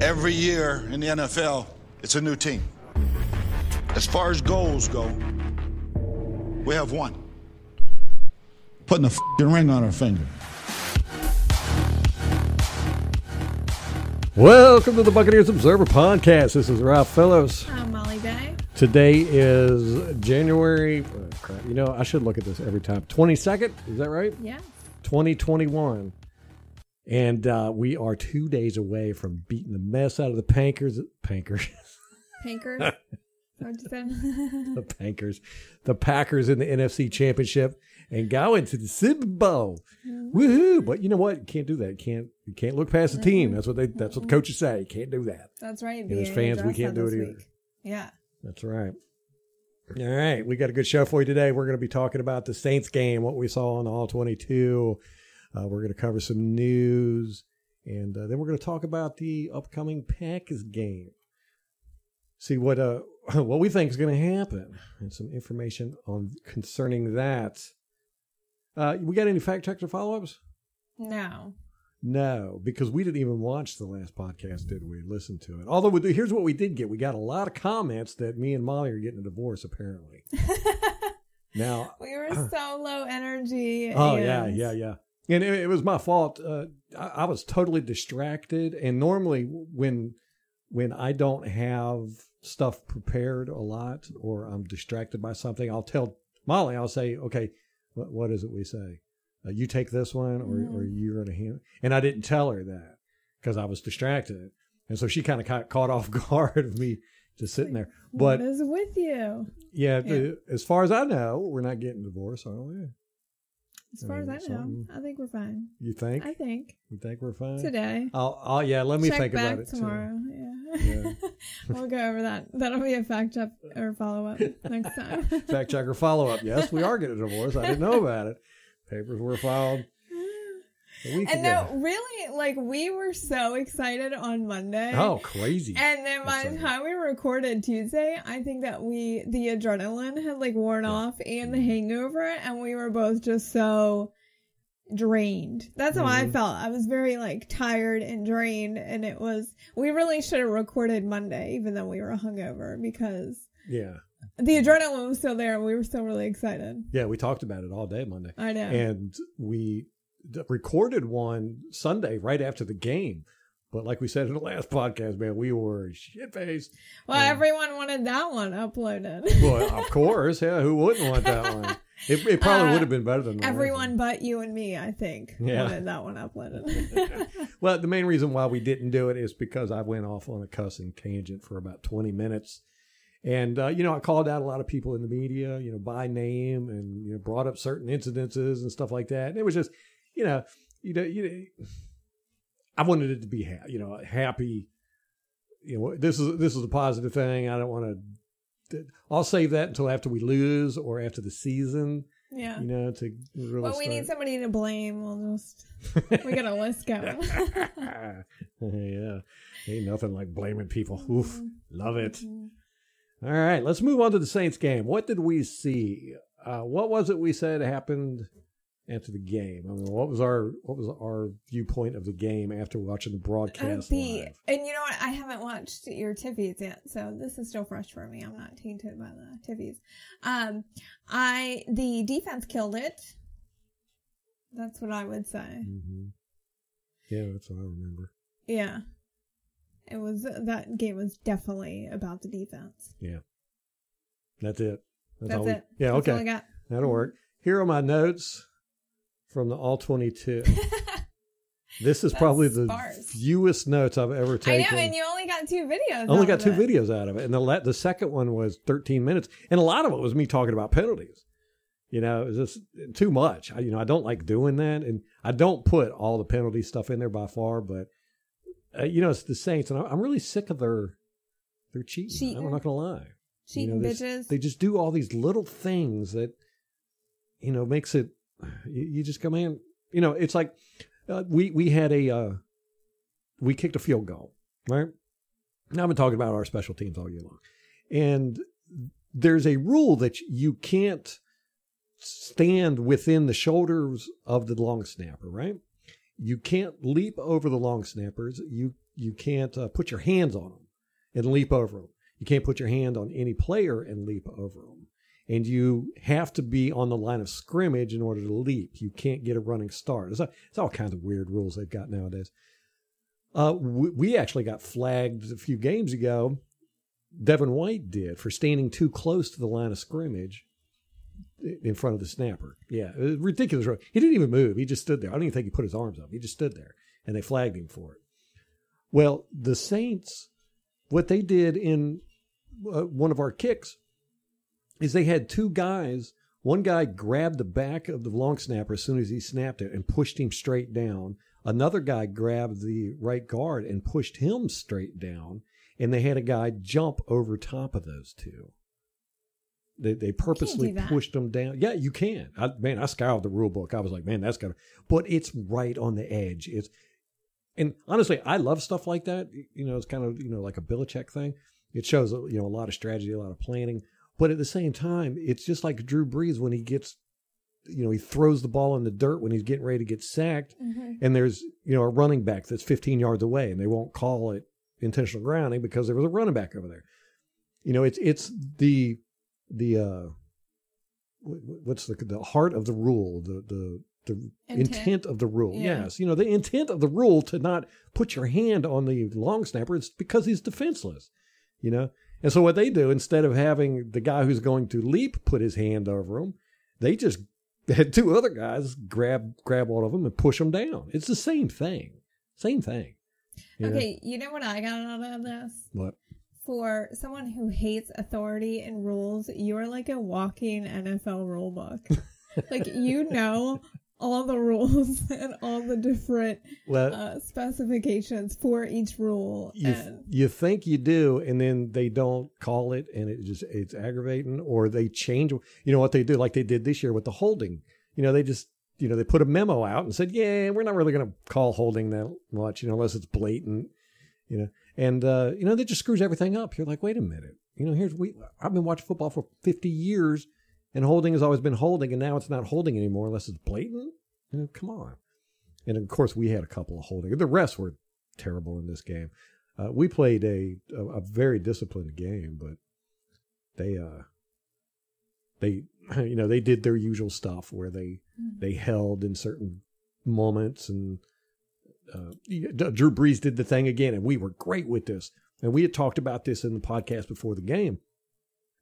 Every year in the NFL, it's a new team. As far as goals go, we have one. Putting a f***ing ring on our finger. Welcome to the Buccaneers Observer Podcast. This is Ralph Fellows. I'm Molly Day. Today is January. oh, crap, you know, I should look at this every time. 22nd, is that right? Yeah. 2021. And uh, we are two days away from beating the mess out of the Pankers. Pankers. Pankers. What'd you say? the Pankers. The Packers in the NFC Championship and going to the Super Bowl. Woohoo! But you know what? You can't do that. You can't you can't look past the team. That's what they that's what the coaches say. You can't do that. That's right. And as fans, we can't do it either. week. Yeah. That's right. All right, we got a good show for you today. We're going to be talking about the Saints game, what we saw on All 22. Uh, we're going to cover some news, and uh, then we're going to talk about the upcoming Packers game. See what uh what we think is going to happen, and some information on concerning that. Uh, we got any fact checker follow ups? No. No, because we didn't even watch the last podcast, did we? Listen to it. Although, we, here's what we did get: we got a lot of comments that me and Molly are getting a divorce. Apparently, now. We were so low energy. Oh yeah, yeah, yeah. And it, it was my fault. Uh, I, I was totally distracted. And normally, when when I don't have stuff prepared a lot, or I'm distracted by something, I'll tell Molly. I'll say, "Okay, what, what is it we say? Uh, you take this one, or or you're going to hand." And I didn't tell her that because I was distracted, and so she kind of caught, caught off guard of me just sitting there. But what is with you? yeah, Yeah. as far as I know, we're not getting divorced, are we? As far as I know, I think we're fine. You think? I think You think we're fine? today. I'll, I'll yeah. Let me Check think back about it tomorrow. Yeah. Yeah. we'll go over that. That'll be a fact check or follow up next time. Fact checker follow up. Yes, we are getting a divorce. I didn't know about it. Papers were filed and ago. no, really, like we were so excited on Monday. oh, crazy! And then by the time we recorded Tuesday, I think that we the adrenaline had like worn off and the hangover, and we were both just so drained. That's how I Mhm. felt. I was very like tired and drained, and it was we really should have recorded Monday, even though we were hungover, because yeah, the adrenaline was still there, and we were still really excited. yeah. We talked about it all day Monday, I know. and we recorded one Sunday right after the game. But like we said in the last podcast, man, we were shit faced. well, yeah. everyone wanted that one uploaded. Well, of course, yeah. Who wouldn't want that one? It, it probably Uh, would have been better than. Everyone but you and me, I think, Yeah. wanted that one uploaded. Well, the main reason why we didn't do it is because I went off on a cussing tangent for about 20 minutes. And, uh, you know, I called out a lot of people in the media, you know, by name and, you know, brought up certain incidences and stuff like that. And it was just, you know, you know, you know I wanted it to be, ha- you know, happy. You know, this is, this is a positive thing. I don't want to, I'll save that until after we lose or after the season, yeah. you know, to really Well, we start. need somebody to blame. We'll just we got a list going. yeah. Ain't nothing like blaming people. Oof. Love it. Mhm. All right. Let's move on to the Saints game. What did we see? Uh, what was it we said happened after the game? I mean, what was our what was our viewpoint of the game after watching the broadcast the live? and you know what? I haven't watched your Tiffies yet, so this is still fresh for me. I'm not tainted by the Tiffies. Um, I the defense killed it. That's what I would say. hmm Yeah, that's what I remember. Yeah, it was that game was definitely about the defense. Yeah. That's it. That's, all we- it. Yeah, That's okay. all I got. That'll work. Here are my notes from the All 22. This is That's probably the sparse. fewest notes I've ever taken. I know, and you only got two videos. only got two it. videos out of it, and the la- the second one was 13 minutes, and a lot of it was me talking about penalties. You know, it was just too much. I, you know, I don't like doing that, and I don't put all the penalty stuff in there by far. But uh, you know, it's the Saints, and I- I'm really sick of their their cheating. Cheating. I'm not gonna lie. Cheating you know, bitches. They just do all these little things that you know makes it. You, just come in. You know, it's like uh, we we had a uh, we kicked a field goal, right? Now I've been talking about our special teams all year long, and there's a rule that you can't stand within the shoulders of the long snapper, right? You can't leap over the long snappers. You you can't uh, put your hands on them and leap over them. You can't put your hand on any player and leap over them. And you have to be on the line of scrimmage in order to leap. You can't get a running start. It's, it's all kinds of weird rules they've got nowadays. Uh, we, we actually got flagged a few games ago. Devin White did for standing too close to the line of scrimmage in front of the snapper. Yeah, ridiculous. He didn't even move. He just stood there. I don't even think he put his arms up. He just stood there, and they flagged him for it. Well, the Saints, what they did in uh, one of our kicks is they had two guys. One guy grabbed the back of the long snapper as soon as he snapped it and pushed him straight down. Another guy grabbed the right guard and pushed him straight down. And they had a guy jump over top of those two. They, they purposely pushed them down. Yeah, you can. I, man, I scoured the rule book. I was like, man, that's got to, but it's right on the edge. It's, and honestly, I love stuff like that. You know, it's kind of, you know, like a Belichick thing. It shows, you know, a lot of strategy, a lot of planning. But at the same time, it's just like Drew Brees when he gets, you know, he throws the ball in the dirt when he's getting ready to get sacked. Mm-hmm. And there's, you know, a running back that's 15 yards away and they won't call it intentional grounding because there was a running back over there. You know, it's, it's the, the uh, what's the the heart of the rule, the the the intent, intent of the rule. Yeah. Yes, you know the intent of the rule to not put your hand on the long snapper is because he's defenseless. You know, and so what they do instead of having the guy who's going to leap put his hand over him, they just had two other guys grab grab one of them and push them down. It's the same thing, same thing. You okay, know? you know what I got out of this? What? for someone who hates authority and rules, you're like a walking NFL rule book. like you know all the rules and all the different well, uh, specifications for each rule. You, and, you think you do, and then they don't call it, and it just it's aggravating, or they change. You know what they do, like they did this year with the holding. You know, they just you know they put a memo out and said, yeah, we're not really going to call holding that much, you know, unless it's blatant. You know, and uh, you know that just screws everything up. You're like, wait a minute, you know, here's we. I've been watching football for 50 years, and holding has always been holding, and now it's not holding anymore unless it's blatant. You know, come on. And of course, we had a couple of holding. The rest were terrible in this game. Uh, we played a, a, a very disciplined game, but they uh they you know they did their usual stuff where they mm-hmm. they held in certain moments and uh, Drew Brees did the thing again, and we were great with this. And we had talked about this in the podcast before the game.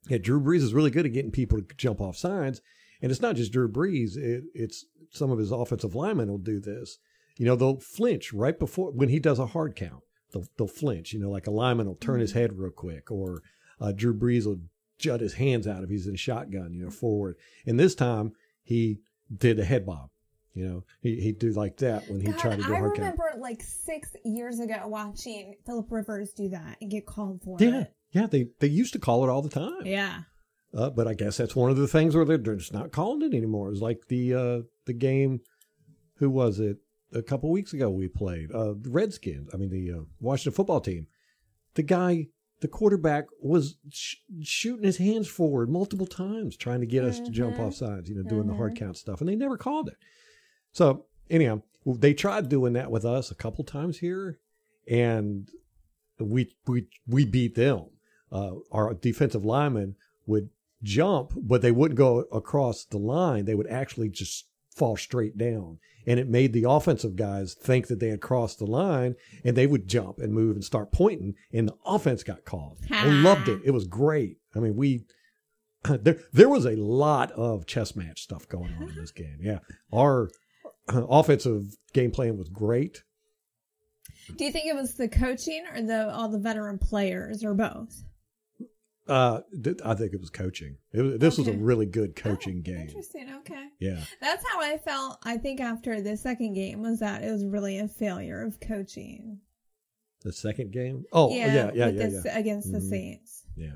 Yeah, Drew Brees is really good at getting people to jump off sides. And it's not just Drew Brees, it, it's some of his offensive linemen will do this. You know, they'll flinch right before when he does a hard count. They'll, they'll flinch. You know, like a lineman will turn his mm-hmm. head real quick, or uh, Drew Brees will jut his hands out if he's in a shotgun, you know, forward. And this time he did a head bob. You know, he, he'd do like that when he God, tried to do a hard count. I remember like six years ago watching Philip Rivers do that and get called for yeah, it. Yeah, they, they used to call it all the time. Yeah. Uh, but I guess that's one of the things where they're, they're just not calling it anymore. It's like the uh, the game. Who was it? A couple weeks ago we played uh, the Redskins. I mean the uh, Washington football team. The guy, the quarterback, was sh- shooting his hands forward multiple times, trying to get us mm-hmm. to jump mm-hmm. off sides. You know, doing mm-hmm. the hard mm-hmm. count stuff, and they never called it. So anyhow, they tried doing that with us a couple times here, and we we we beat them. Uh, our defensive linemen would jump, but they wouldn't go across the line. They would actually just fall straight down. And it made the offensive guys think that they had crossed the line and they would jump and move and start pointing. And the offense got called. I loved it. It was great. I mean, we, there, there was a lot of chess match stuff going on in this game. Yeah. Our, offensive game plan was great. Do you think it was the coaching or the all the veteran players or both? Uh, th- I think it was coaching. It was, this okay. was a really good oh, coaching oh, game. Interesting. Okay. Yeah. That's how I felt. I think after the second game was that it was really a failure of coaching. The second game? Oh, yeah, yeah, yeah, yeah, the, yeah. Against the mm-hmm. Saints. Yeah.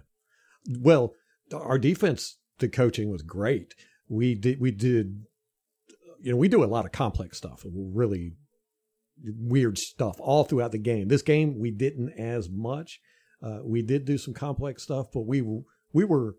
Well, our defense, the coaching was great. We did, we did you know, we do a lot of complex stuff, really weird stuff all throughout the game. This game we didn't as much. Uh, we did do some complex stuff, but we we were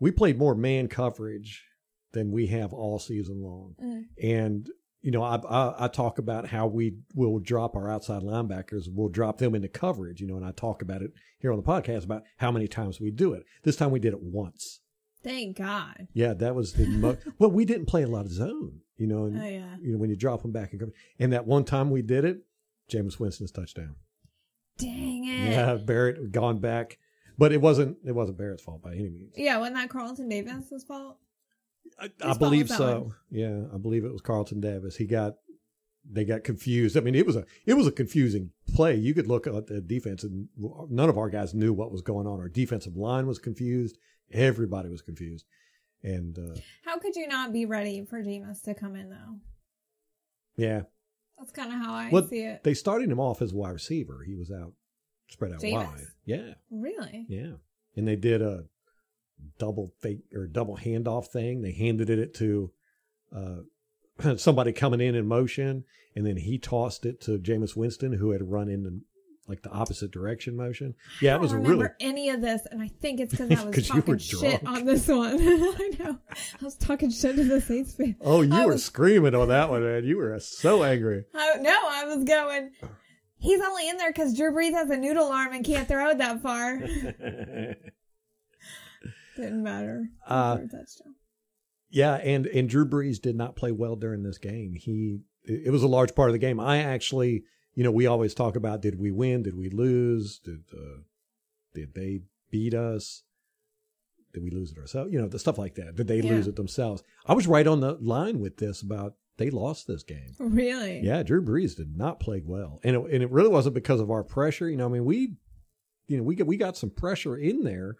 we played more man coverage than we have all season long, mm. and you know, I, I I talk about how we will drop our outside linebackers, we'll drop them into coverage, you know, and I talk about it here on the podcast about how many times we do it. This time we did it once. Thank God. Yeah, that was the mo- well. We didn't play a lot of zone, you know, and Oh yeah. you know when you drop them back and cover. And that one time we did it, Jameis Winston's touchdown. Dang it. Yeah, Barrett gone back, but it wasn't it wasn't Barrett's fault by any means. Yeah, wasn't that Carlton Davis's fault? I, I believe so. one? Yeah, I believe it was Carlton Davis. He got they got confused. I mean, it was a it was a confusing play. You could look at the defense, and none of our guys knew what was going on. Our defensive line was confused. Everybody was confused, and uh, How could you not be ready for Jameis to come in though? yeah, That's kind of how I Well, see it. they started him off as a wide receiver. He was out spread out Jameis? wide. Yeah, Really? yeah, and they did a double fake or double handoff thing. They handed it to uh, somebody coming in in motion, and then he tossed it to Jameis Winston, who had run in the, like the opposite direction motion. Yeah, it was don't really remember any of this, and I think it's because I was 'Cause you were talking shit on this one. I know. I was talking shit to the Saints fan. Oh, you I were was- screaming on that one, man. You were so angry. I, no, I was going. He's only in there because Drew Brees has a noodle arm and can't throw it that far. Didn't matter. Uh, Yeah, and and Drew Brees did not play well during this game. He it was a large part of the game. I actually, you know, we always talk about did we win, did we lose, did uh, did they beat us, did we lose it ourselves? You know, the stuff like that. Did they Yeah. lose it themselves? I was right on the line with this about they lost this game. Really? Yeah, Drew Brees did not play well, and it, and it really wasn't because of our pressure. You know, I mean, we, you know, we got we got some pressure in there.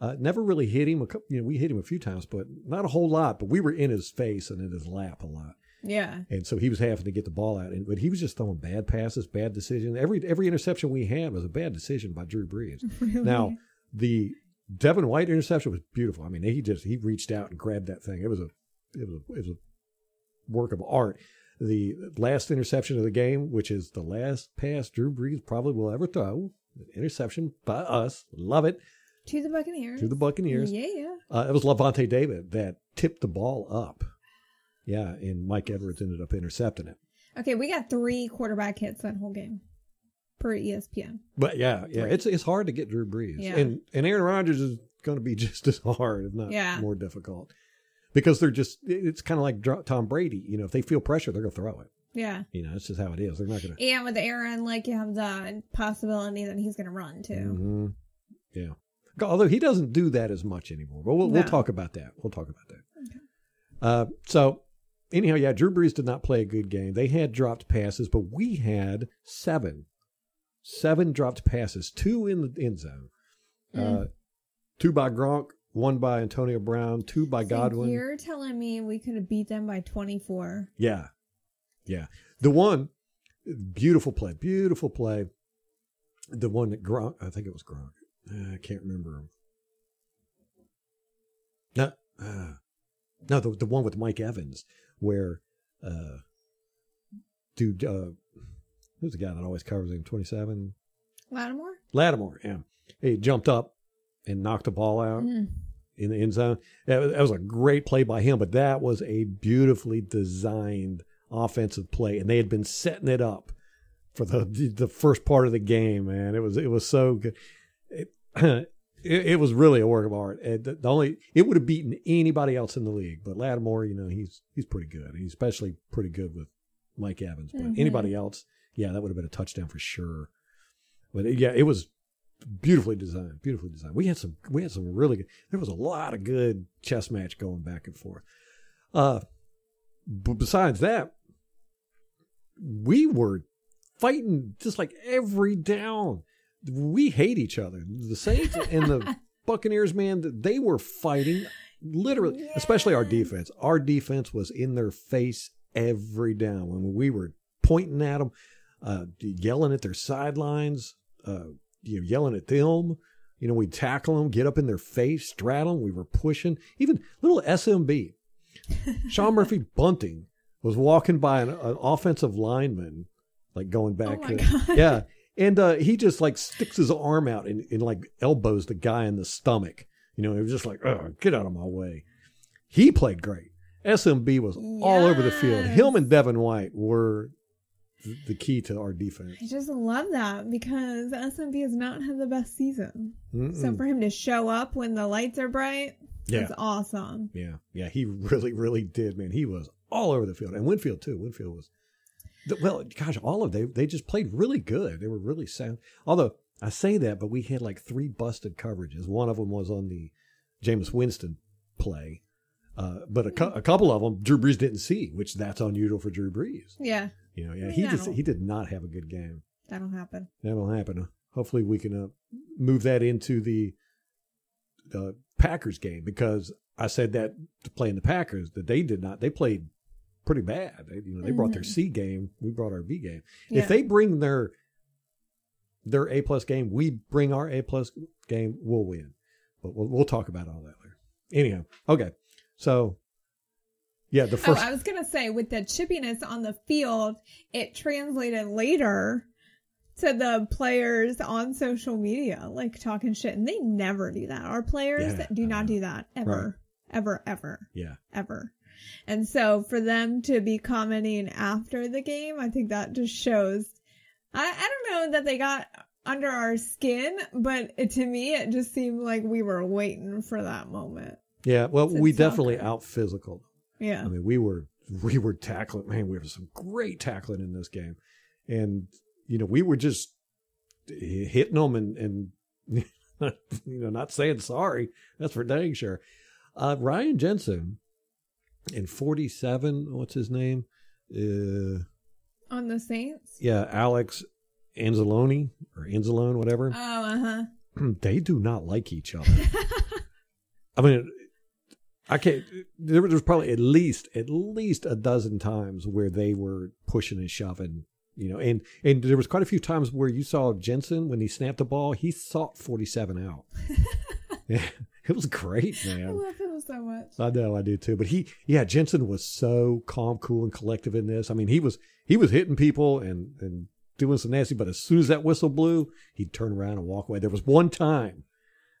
Uh, never really hit him. A couple, you know, we hit him a few times, but not a whole lot. But we were in his face and in his lap a lot, Yeah. and so he was having to get the ball out. And but he was just throwing bad passes, bad decisions. Every every interception we had was a bad decision by Drew Brees. Really? Now the Devin White interception was beautiful. I mean, he just he reached out and grabbed that thing. It was a it was a, it was a work of art. The last interception of the game, which is the last pass Drew Brees probably will ever throw, interception by us, love it to the Buccaneers. to the Buccaneers. Yeah. Uh, it was Lavonte David that tipped the ball up. Yeah, and Mike Edwards ended up intercepting it. Okay, we got three quarterback hits that whole game per ESPN. But yeah, yeah, it's it's hard to get Drew Brees, Yeah. and and Aaron Rodgers is going to be just as hard, if not Yeah. more difficult, because they're just it's kind of like Tom Brady. You know, if they feel pressure, they're going to throw it. Yeah. You know, it's just how it is. They're not going to. And with Aaron, like you have the possibility that he's going to run too. hmm Yeah. Although he doesn't do that as much anymore, but we'll, we'll talk about that. We'll talk about that. Uh, so, anyhow, yeah, Drew Brees did not play a good game. They had dropped passes, but we had seven, seven dropped passes, two in the end zone, uh, two by Gronk, one by Antonio Brown, two by So Godwin. you're telling me we could have beat them by 24. Yeah, yeah. The one beautiful play, beautiful play. The one that Gronk, I think it was Gronk. Uh, I can't remember. No, uh, no, the the one with Mike Evans, where, uh, dude, uh, who's the guy that always covers him? Twenty seven, Lattimore? Lattimore. Yeah, he jumped up and knocked the ball out Mm. in the end zone. That was, that was a great play by him, but that was a beautifully designed offensive play, and they had been setting it up for the the first part of the game. Man, it was it was so good. It, it, it was really a work of art. And the, the only it would have beaten anybody else in the league, but Lattimore, you know, he's he's pretty good. He's especially pretty good with Mike Evans. But Mhm. anybody else, yeah, that would have been a touchdown for sure. But it- yeah, it was beautifully designed. Beautifully designed. We had some. We had some really good. There was a lot of good chess match going back and forth. Uh, but besides that, we were fighting just like every down. We hate each other. The Saints and the Buccaneers, man, they were fighting literally, especially our defense. Our defense was in their face every down when we were pointing at them, uh, yelling at their sidelines, uh, you know, yelling at them. You know, we tackle them, get up in their face, straddle them. We were pushing. Even little SMB, Sean Murphy Bunting was walking by an, an offensive lineman, like going back. Oh my to- God. Yeah, and uh, he just like sticks his arm out and, and like elbows the guy in the stomach. You know, it was just like, oh, get out of my way. He played great. SMB was all over the field. Yes. Him and Devin White were the key to our defense. I just love that because SMB has not had the best season. So Mm-mm. for him to show up when the lights are bright, Yeah. is awesome. Yeah, yeah, he really, really did, man. He was all over the field, and Winfield too. Winfield was, well, gosh, all of they they just played really good. They were really sound. Although I say that, but we had like three busted coverages. One of them was on the Jameis Winston play, uh, but a, cou- a couple of them Drew Brees didn't see, which that's unusual for Drew Brees. Yeah, You know, yeah, he just he did not have a good game. that'll happen. That'll happen. Hopefully, we can uh, move that into the the Packers game because I said that to play in the Packers that they did not. They played pretty bad. They, you know, they brought their Mhm. C game. We brought our B game. Yeah. If they bring their their A plus game, we bring our A plus game. We'll win. But we'll, we'll talk about all that later. Anyhow, okay. So, yeah, the first. Oh, first. I was gonna say with the chippiness on the field, it translated later to the players on social media, like talking shit, and they never do that. Our players Yeah, do not do that ever, ever, ever, yeah, ever. And so for them to be commenting after the game, I think that just shows. I I don't know that they got under our skin, but it, to me, it just seemed like we were waiting for that moment. yeah. Well, we soccer. definitely out physical. Yeah. I mean, we were we were tackling. Man, we had some great tackling in this game, and you know, we were just hitting them and and you know, not saying sorry. That's for dang sure. Uh, Ryan Jensen in forty seven. What's his name? Uh, On the Saints. yeah, Alex Anzalone or Anzalone, whatever. Oh, uh huh. they do not like each other. I mean, I can't. There was probably at least at least a dozen times where they were pushing and shoving, you know, and and there was quite a few times where you saw Jensen when he snapped the ball, he sought forty seven out. yeah, it was great, I man. love him so much. I know I do too. But he, yeah, Jensen was so calm, cool, and collective in this. I mean, he was he was hitting people and and doing some nasty. But as soon as that whistle blew, he'd turn around and walk away. There was one time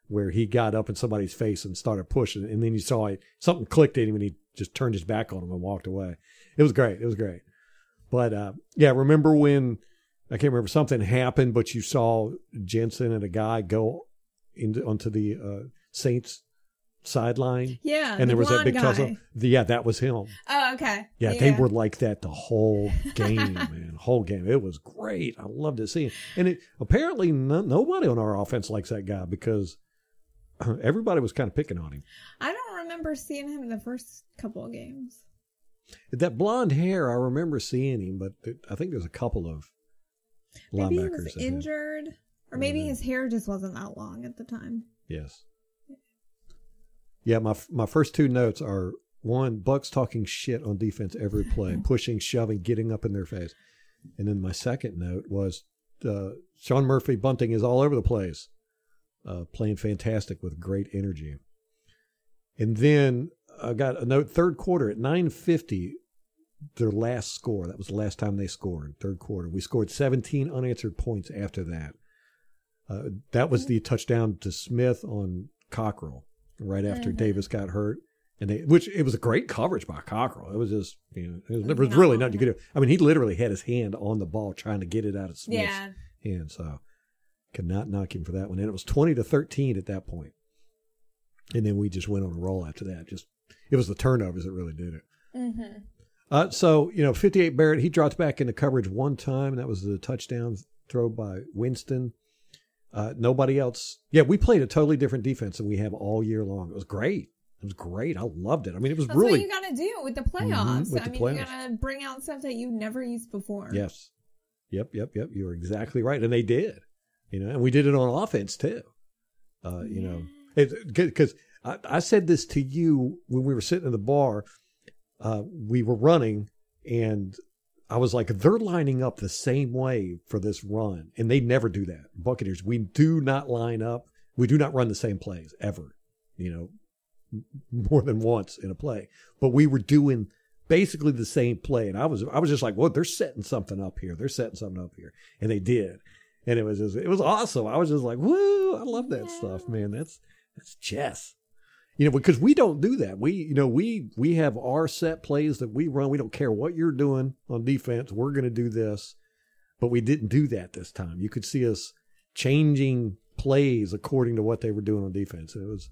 where he got up in somebody's face and started pushing, and then you saw it, something clicked in him, and he just turned his back on him and walked away. It was great. It was great. But uh, yeah, remember when I can't remember something happened, but you saw Jensen and a guy go into onto the uh, Saints sideline Yeah. and the there was that big guy. tussle. The- yeah, that was him. Oh, okay. Yeah, they were like that the whole game, man. Whole game. It was great. I loved to see it. And it apparently no, nobody on our offense likes that guy because everybody was kind of picking on him. I don't remember seeing him in the first couple of games. That blonde hair, I remember seeing him, but I think there's a couple of Maybe he linebackers. was injured, or maybe his hair just wasn't that long at the time. Yes. Yeah, my my first two notes are one, Bucks talking shit on defense every play, pushing, shoving, getting up in their face. And then my second note was uh, Sean Murphy Bunting is all over the place, uh, playing fantastic with great energy. And then I got a note third quarter at 950, their last score. That was the last time they scored, third quarter. We scored 17 unanswered points after that. Uh, that was the touchdown to Smith on Cockrell right after Mhm. Davis got hurt. And they, which it was a great coverage by Cockrell. It was just, you know, it was, there was really nothing you could do. I mean, he literally had his hand on the ball trying to get it out of Smith's Yeah. hand. So could not knock him for that one. And it was 20 to 13 at that point. And then we just went on a roll after that. Just, it was the turnovers that really did it. Mm-hmm. Uh, so, you know, 58 Barrett, he dropped back into coverage one time. And that was the touchdown throw by Winston. Uh, nobody else. Yeah, we played a totally different defense than we have all year long. It was great. It was great. I loved it. I mean, it was That's really. what you got to do with the playoffs. Mhm, with I the mean, you got to bring out stuff that you've never used before. Yes. Yep, yep, yep. You were exactly right. And they did. You know, and we did it on offense too. Uh, you know, because I, I said this to you when we were sitting in the bar. Uh, we were running, and I was like, they're lining up the same way for this run, and they never do that. Buccaneers, we do not line up. We do not run the same plays ever. You know, more than once in a play, but we were doing basically the same play, and I was I was just like, well, they're setting something up here. They're setting something up here, and they did, and it was just, it was awesome. I was just like, woo, I love that stuff, man. That's that's chess. You know, because we don't do that. We, you know, we we have our set plays that we run. We don't care what you're doing on defense. We're going to do this, but we didn't do that this time. You could see us changing plays according to what they were doing on defense. It was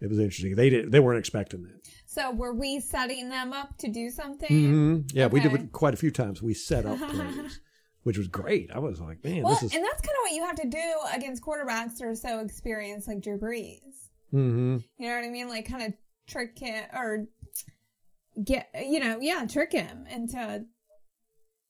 it was interesting. They did they weren't expecting that. So were we setting them up to do something? hmm Yeah, we did it quite a few times. We set up plays, which was great. I was like, man, Well, this is. and that's kind of what you have to do against quarterbacks that are so experienced, like Drew Brees. Hmm You know what I mean? Like kind of trick him or get, you know, yeah, trick him into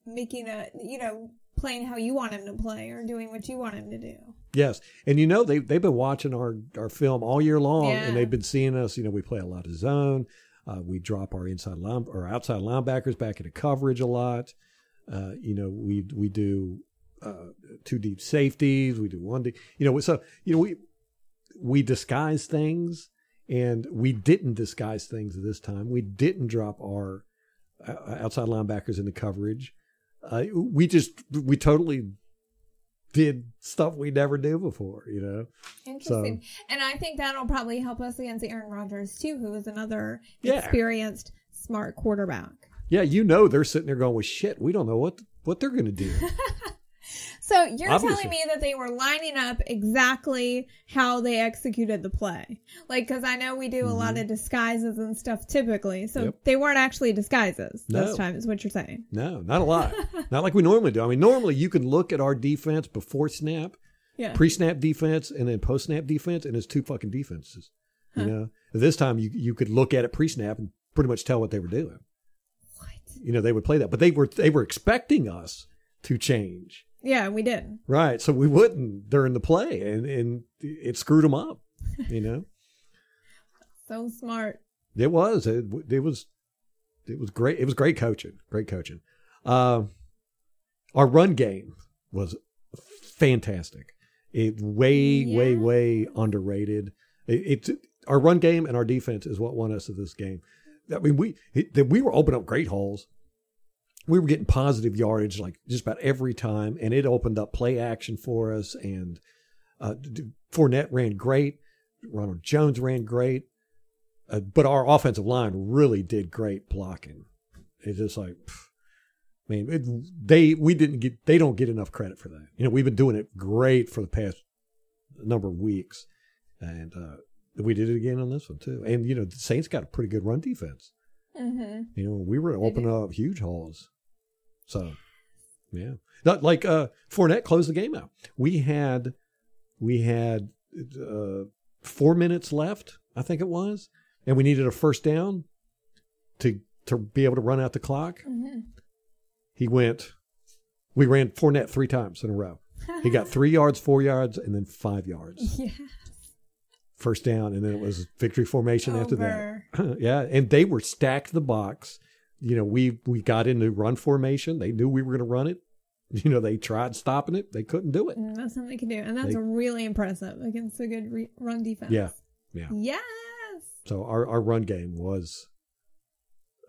making a, you know, playing how you want him to play or doing what you want him to do. Yes, and you know they they've been watching our our film all year long, Yeah. and they've been seeing us. You know, we play a lot of zone. Uh, we drop our inside line or outside linebackers back into coverage a lot. Uh, you know, we we do uh, two deep safeties. We do one deep. You know, so you know we we disguise things, and we didn't disguise things this time. We didn't drop our uh, outside linebackers into coverage. Uh, we just we totally did stuff we never do before. You know. Interesting. and I think that'll probably help us against Aaron Rodgers too, who is another Yeah. experienced, smart quarterback. Yeah, you know they're sitting there going, "Well, shit, we don't know what what they're going to do." So you're Obviously. telling me that they were lining up exactly how they executed the play, like because I know we do a lot of disguises and stuff typically, so Mm-hmm. Yep. they weren't actually disguises No. this time. Is what you're saying? no, not a lot. not like we normally do. I mean, normally you can look at our defense before snap, Yeah. pre-snap defense, and then post-snap defense, and it's two fucking defenses. You know, this time you you could look at it pre-snap and pretty much tell what they were doing. what? You know, they would play that, but they were they were expecting us to change. Yeah, we did. Right, so we wouldn't during the play, and and it screwed them up. You know. So smart. It was. It, it was. It was great. It was great coaching. Great coaching. Uh, our run game was fantastic. It way, way, Yeah. way underrated. It, it our run game and our defense is what won us to this game. I mean, we it, that we were opening up great holes. We were getting positive yardage like just about every time, and it opened up play action for us. And uh, Fournette ran great. Ronald Jones ran great. Uh, but our offensive line really did great blocking. It's just like, pff, I mean, it, they we didn't get they don't get enough credit for that. You know, we've been doing it great for the past number of weeks, and uh, we did it again on this one too. And you know, the Saints got a pretty good run defense. Mm-hmm. You know, we were opening up huge holes. So, yeah, Not like uh, Fournette closed the game out. We had we had uh, four minutes left, I think it was, and we needed a first down to to be able to run out the clock. Mm-hmm. He went. We ran Fournette three times in a row. He got three yards, four yards, and then five yards. Yeah. First down, and then it was victory formation after that. Yeah, and they were stacked the box. You know, we we got into run formation. They knew we were going to run it. You know, they tried stopping it. They couldn't do it. Mm, That's something they can do, and that's They- really impressive against a good re- run defense. Yeah, yeah. Yes. So our, our run game was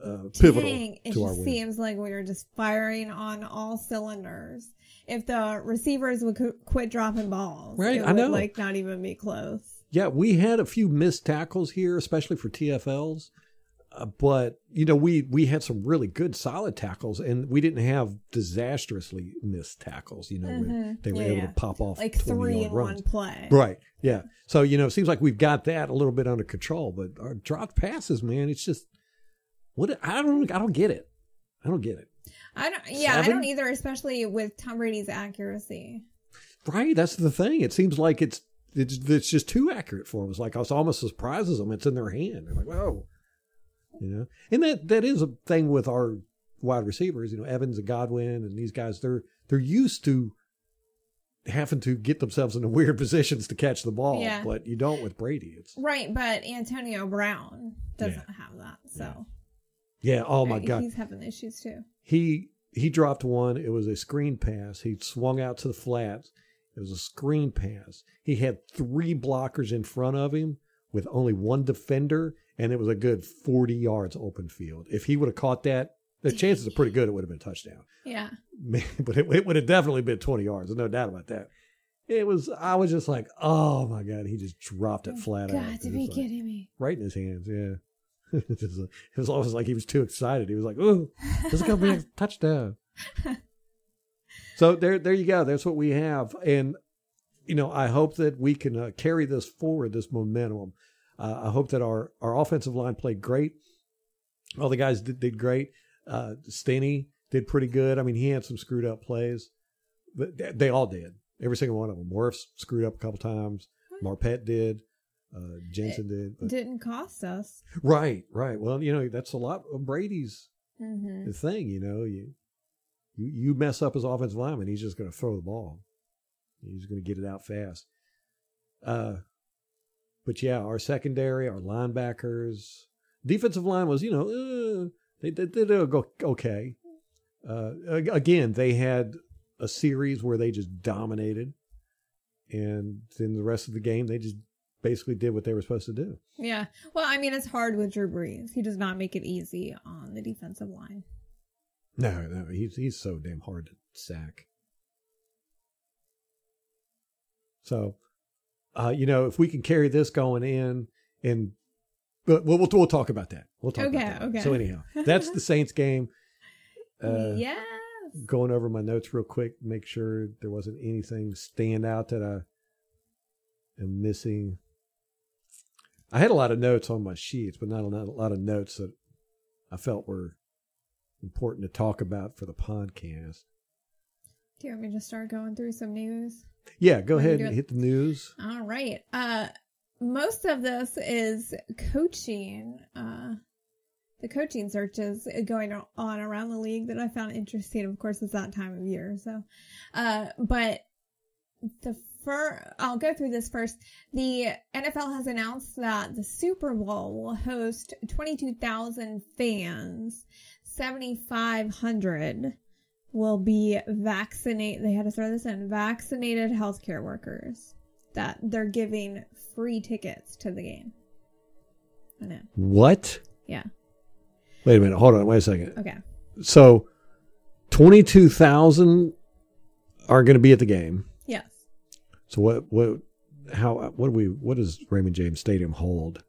uh, pivotal Dang, it to our just seems like we were just firing on all cylinders. If the receivers would qu- quit dropping balls, Right, it I would, know. like not even be close. Yeah, we had a few missed tackles here, especially for TFLs. Uh, but you know, we we had some really good, solid tackles, and we didn't have disastrously missed tackles. You know, Mhm. they were Yeah, able yeah. to pop off Like three in runs. one play. Right. Yeah. So, you know, it seems like we've got that a little bit under control, but our dropped passes, man, it's just what I don't I don't get it. I don't get it. I don't. Yeah, I don't either. Especially with Tom Brady's accuracy. Right. That's the thing. It seems like it's it's it's just too accurate for them. It's like it almost surprises them. It's in their hand. They're like, whoa. You know? And that that is a thing with our wide receivers, you know, Evans and Godwin and these guys, they're they're used to having to get themselves into weird positions to catch the ball. Yeah. But you don't with Brady. It's Right, but Antonio Brown doesn't have that. So, yeah, oh my Right, God. he's having issues too. he he dropped one. It was a screen pass. He swung out to the flats. It was a screen pass. He had three blockers in front of him with only one defender, and it was a good forty yards open field. If he would have caught that, the chances are pretty good it would have been a touchdown. Yeah. But it, it would have definitely been twenty yards. There's no doubt about that. it was. I was just like, oh my god, he just dropped it oh flat out. Got to be like- kidding me. right in his hands. Yeah, it was almost like he was too excited. He was like, "Oh, this is gonna be a touchdown." so there, there you go. That's what we have, and you know, I hope that we can uh, carry this forward, this momentum. Uh, I hope that our our offensive line played great. All the guys did, did great. Uh, Stinnie did pretty good. I mean, he had some screwed up plays, but they- they all did. Every single one of them. Morris screwed up a couple times. Marpet did. Uh, Jensen did. but- Didn't cost us. Right, right. Well, you know, that's a lot of Brady's Mm-hmm. thing. You know, you you you mess up his offensive lineman, he's just going to throw the ball. He's going to get it out fast. Uh, but yeah, our secondary, our linebackers, defensive line was, you know, uh, they they, they did go okay. Uh, again, they had a series where they just dominated, and then the rest of the game they just basically did what they were supposed to do. Yeah. Well, I mean, it's hard with Drew Brees. He does not make it easy on the defensive line. No, no, he's he's so damn hard to sack. So, uh, you know, if we can carry this going in, and but we'll we'll, we'll talk about that. We'll talk Okay, about that. okay. So anyhow, that's the Saints game. Uh, yes. Going over my notes real quick, make sure there wasn't anything stand out that I am missing. I had a lot of notes on my sheets, but not a lot of notes that I felt were important to talk about for the podcast. Do you want me to start going through some news? Yeah, go ahead and hit the news. All right. Uh most of this is coaching. Uh the coaching searches going on around the league that I found interesting. Of course, it's that time of year. So, uh, but the fir- I'll go through this first. The NFL has announced that the Super Bowl will host 22,000 fans. 7,500 will be vaccinated. They had to throw this in vaccinated healthcare workers that they're giving free tickets to the game. I know. What? Yeah. Wait a minute. Hold on. Wait a second. Okay. So, twenty-two thousand are going to be at the game. Yes. So what? What? How? What do we? What does Raymond James Stadium hold?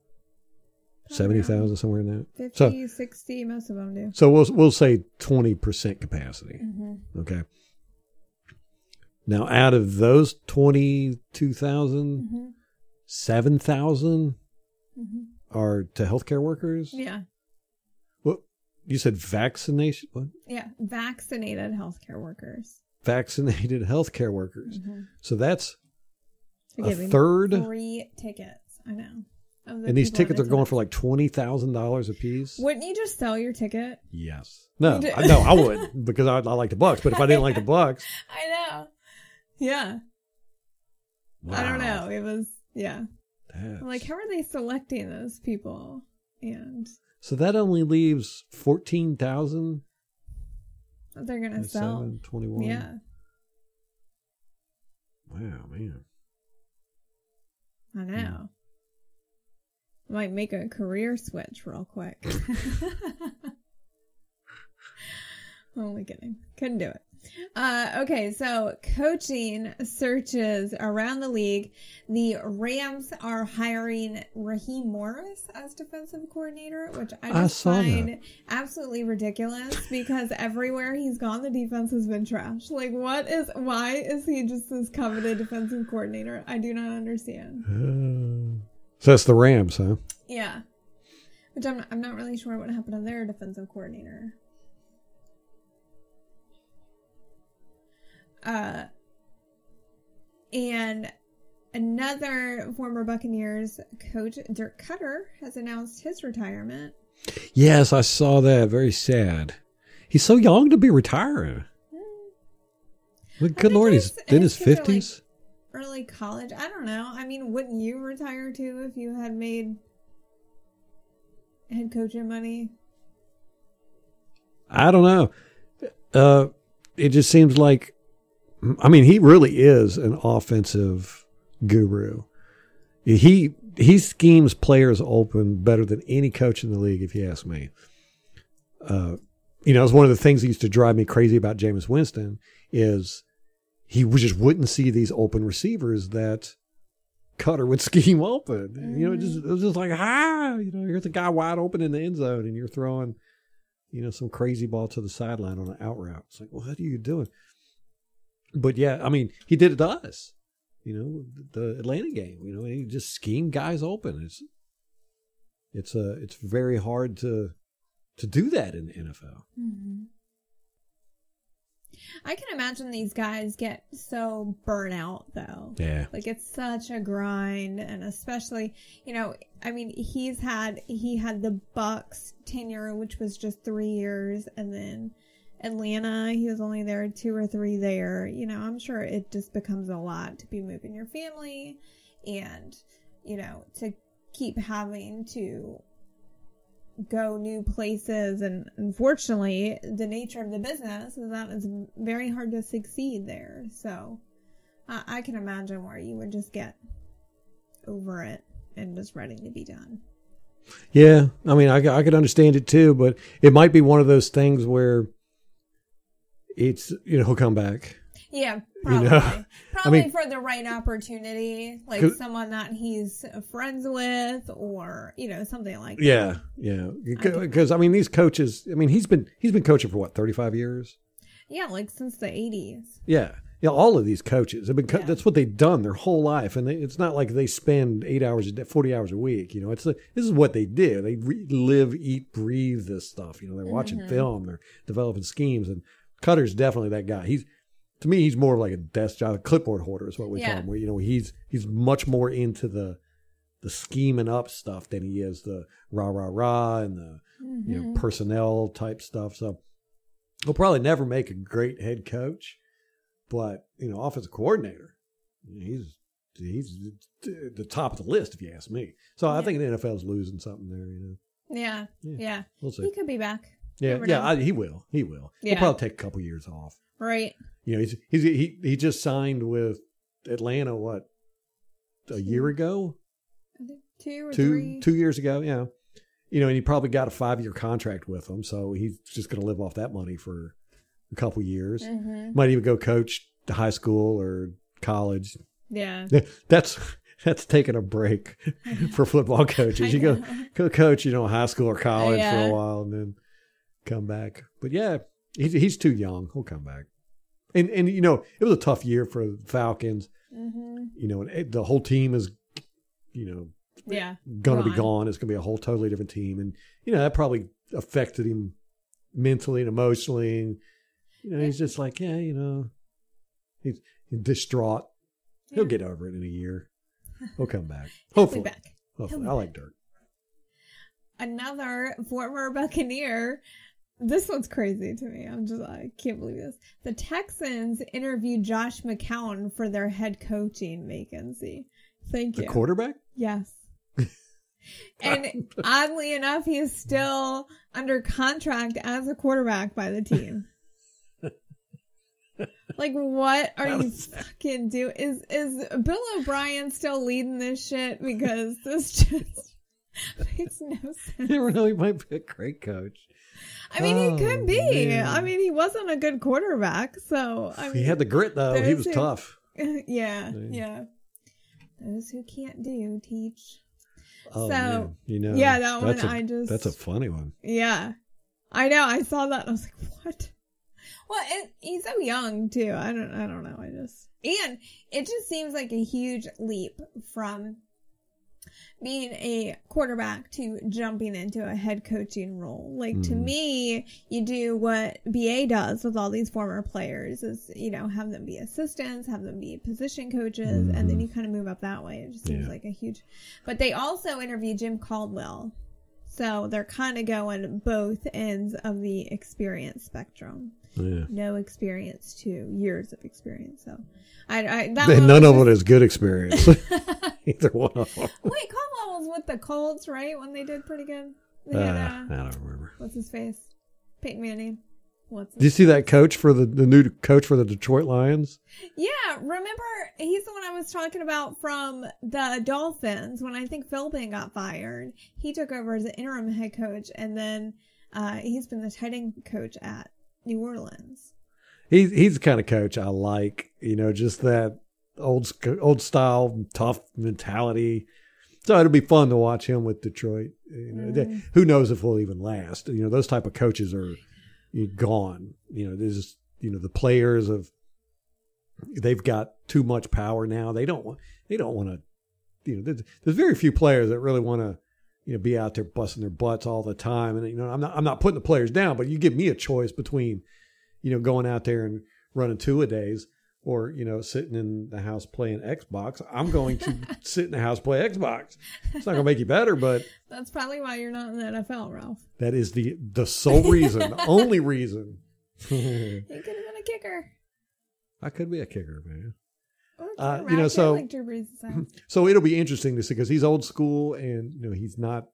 Seventy thousand somewhere in that. 50, So, 60, most of them do. so we'll we'll say twenty percent capacity. hmm Okay. Now, out of those twenty-two thousand, hmm seven thousand hmm are to healthcare workers. Yeah. What you said? Vaccination? What? Yeah. Vaccinated healthcare workers. Vaccinated healthcare workers. Mhm. So that's a third. Three tickets. I know. The And these tickets are going for like twenty thousand dollars a piece. Wouldn't you just sell your ticket? Yes. No, I- no, I would because I, I like the Bucks. But if I didn't like the Bucks, I know. Yeah. I don't know. It was yeah. that's- like, how are they selecting those people? And so that only leaves fourteen thousand. they're gonna sell. Twenty-one. Yeah. Wow, man. I know. Might make a career switch real quick. Only kidding. Couldn't do it. Uh, okay, so coaching searches around the league. The Rams are hiring Raheem Morris as defensive coordinator, which I I just saw find that. absolutely ridiculous because everywhere he's gone, the defense has been trash. Like, what is, why is he just this coveted defensive coordinator? I do not understand. So that's the Rams, huh? Yeah. Which I'm I'm not really sure what happened to their defensive coordinator. Uh and another former Buccaneers coach, Dirk Koetter, has announced his retirement. Yes, I saw that. Very sad. He's so young to be retiring. Well, good lord, he's in his his kids are, like, fifties. Early college. I don't know. I mean, wouldn't you retire too if you had made head coaching money? I don't know. Uh, it just seems like, I mean, he really is an offensive guru. He he schemes players open better than any coach in the league, if you ask me. Uh, you know, it's one of the things that used to drive me crazy about Jameis Winston is he just wouldn't see these open receivers that Koetter would scheme open. You know, it, just, it was just like, ah, you know, here's a guy wide open in the end zone and you're throwing, you know, some crazy ball to the sideline on an out route. It's like, well, what are you doing? But yeah, I mean, he did it to us. You know, the Atlanta game. You know, he just schemed guys open. It's it's a it's very hard to to do that in the NFL. Mm-hmm. I can imagine these guys get so burnt out though. Yeah. Like it's such a grind and especially, you know, I mean, he's had he had the Bucks tenure which was just 3 years and then Atlanta, he was only there 2 or 3 there. You know, I'm sure it just becomes a lot to be moving your family and you know, to keep having to go new places and unfortunately the nature of the business is that it's very hard to succeed there. So I, I can imagine where you would just get over it and just ready to be done. Yeah, I mean, I, I could understand it too, but it might be one of those things where it's you know he'll come back. yeah probably You know, probably mean- for the right opportunity like someone that he's friends with or you know something like that. Yeah, yeah, because I mean these coaches. I mean he's been he's been coaching for what thirty five years. yeah like since the 80s Yeah, yeah. All of these coaches have been. Co- Yeah. That's what they've done their whole life, and they, it's not like they spend eight hours a day, forty hours a week. You know, it's this is what they do. They re- live, eat, breathe this stuff. You know, they're watching Mhm. film, they're developing schemes, and Koetter's definitely that guy. He's to me, he's more like a desk job, a clipboard hoarder is what we Yeah. call him. Where you know he's he's much more into the the scheming up stuff than he is the rah rah rah and the you know Mhm. personnel type stuff. So he'll probably never make a great head coach, but you know, offensive coordinator, he's he's the top of the list if you ask me. So I think the NFL's losing something there. You know, yeah Yeah. yeah we'll see. he could be back Yeah, yeah. I, he will. He will. He'll probably take a couple years off. right You know, he's he's he he just signed with Atlanta. What a year ago, two or two three two years ago. Yeah, you know, and he probably got a five year contract with them, so he's just going to live off that money for a couple years. Mhm. Might even go coach to high school or college. Yeah. That's that's taking a break for football coaches. You go go coach, you know, high school or college for a while and then come back. But yeah, he's he's too young. He'll come back. And and you know, it was a tough year for the Falcons. hmm You know, and it- the whole team is, you know, Yeah. gonna be Gone. gone. It's gonna be a whole totally different team, and you know that probably affected him mentally and emotionally. And you know, he's just like, yeah, you know, he's distraught. He'll get over it in a year. He'll come back. Hopefully, back. hopefully. I like Dirk. Another former Buccaneer. This one's crazy to me. I'm just, I can't believe this. The Texans interviewed Josh McCown for their head coaching vacancy. Thank you. The quarterback. Yes. and oddly enough, he is still under contract as a quarterback by the team. like, what are you fucking do? Is is Bill O'Brien still leading this shit? Because this just makes no sense. You. He might be a great coach. I mean, Oh, he could oh, be. man. I mean, he wasn't a good quarterback, so I mean, he had the grit though. He was who- tough. yeah, Yeah. yeah. Those who can't do teach. Oh, So, man. you know, yeah, that one a, I just- that's a funny one. Yeah. I know. I saw that and I was like, what? Well, it, he's so young too. I don't, I don't know. I just, and it just seems like a huge leap from being a quarterback to jumping into a head coaching role. Like to Mhm. me, you do what BA does with all these former players is, you know, have them be assistants, have them be position coaches, and then Mhm. you kind of move up that way. It just seems Yeah. like a huge, but they also interviewed Jim Caldwell. So they're kind of going both ends of the experience spectrum. Yeah. No experience to years of experience. So I, I that none of it is good experience. Either one of them. Wait, Caldwell was with the Colts, right? When they did pretty good. They Uh, had, I uh, don't remember. what's his face? Peyton Manning. What's Do you see that coach for the, the new coach for the Detroit Lions? Yeah, remember he's the one I was talking about from the Dolphins when I think Philbin got fired. He took over as the interim head coach, and then uh, he's been the tight end coach at New Orleans. he's he's the kind of coach I like. You know, just that old old style tough mentality. So it'll be fun to watch him with Detroit. You know, they- mm. who knows if we'll even last? You know, those type of coaches are gone. You know, there's you know the players of they've got too much power now. They don't want they don't want to. You know, there's, there's very few players that really want to you know be out there busting their butts all the time. And you know, I'm not I'm not putting the players down, but you give me a choice between you know going out there and running two a days or you know sitting in the house playing Xbox. I'm going to sit in the house play Xbox. It's not going to make you better, but That's probably why you're not in the NFL, Ralph. that is the the sole reason, only reason. You could have been a kicker. I could be a kicker, man. Uh, you know, so- like Drew Brees is saying. So it'll be interesting to see because he's old school and you know he's not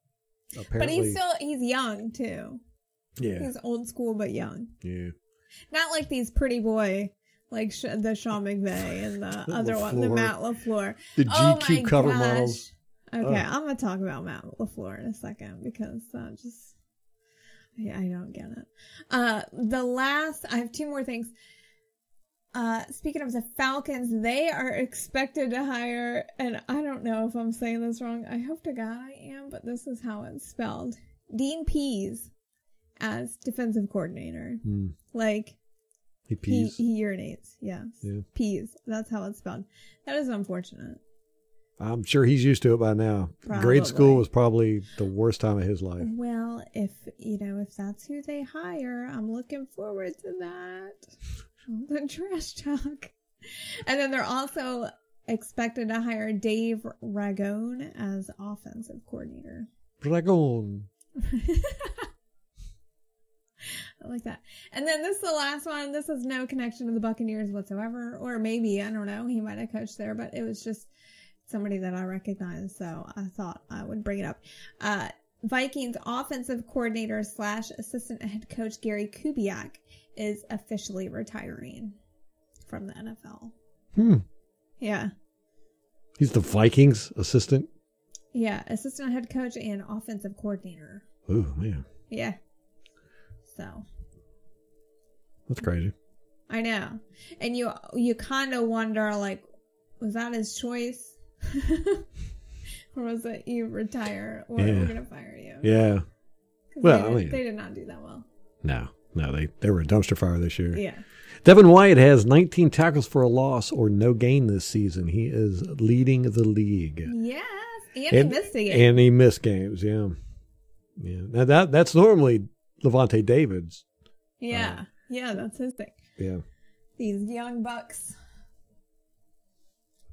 apparently, But he's still he's young too. yeah, He's old school but young. yeah. Not like these pretty boy like Sh- the Sean McVay and the other one, the LaFleur. Matt Lafleur. The oh GQ my cover gosh. models. Okay, Oh. I'm gonna talk about Matt Lafleur in a second because that just I, I don't get it. Uh, the last I have two more things. Uh, speaking of the Falcons, they are expected to hire, and I don't know if I'm saying this wrong. I hope to God I am, but this is how it's spelled. Dean Pease as defensive coordinator. Hmm. Like He he, pees. he urinates. Yes, Yeah. Pease. That's how it's spelled. That is unfortunate. I'm sure he's used to it by now. Probably. Grade school was probably the worst time of his life. Well, if you know, if that's who they hire, I'm looking forward to that. The trash talk. And then they're also expected to hire Dave Ragone as offensive coordinator. Dragon. I like that. And then this is the last one. This has no connection to the Buccaneers whatsoever. Or maybe, I don't know, he might have coached there, but it was just somebody that I recognized, So I thought I would bring it up. Uh, Vikings offensive coordinator slash assistant head coach Gary Kubiak is officially retiring from the NFL. Hmm. Yeah. He's the Vikings assistant. Yeah. Assistant head coach and offensive coordinator. Ooh, man. Yeah. So That's crazy. I know. And you you kind of wonder like was that his choice? or was it you retire or Yeah. we're going to fire you? Yeah. Well, they, I did, mean- they did not do that well. No, no, they, they were a dumpster fire this year. Yeah. Devin White has 19 tackles for a loss or no gain this season. He is leading the league. Yes. And, he missed a game. And he missed games, yeah. Yeah. Now that that's normally Lavonte David's. yeah. yeah, that's his thing. Yeah. These young bucks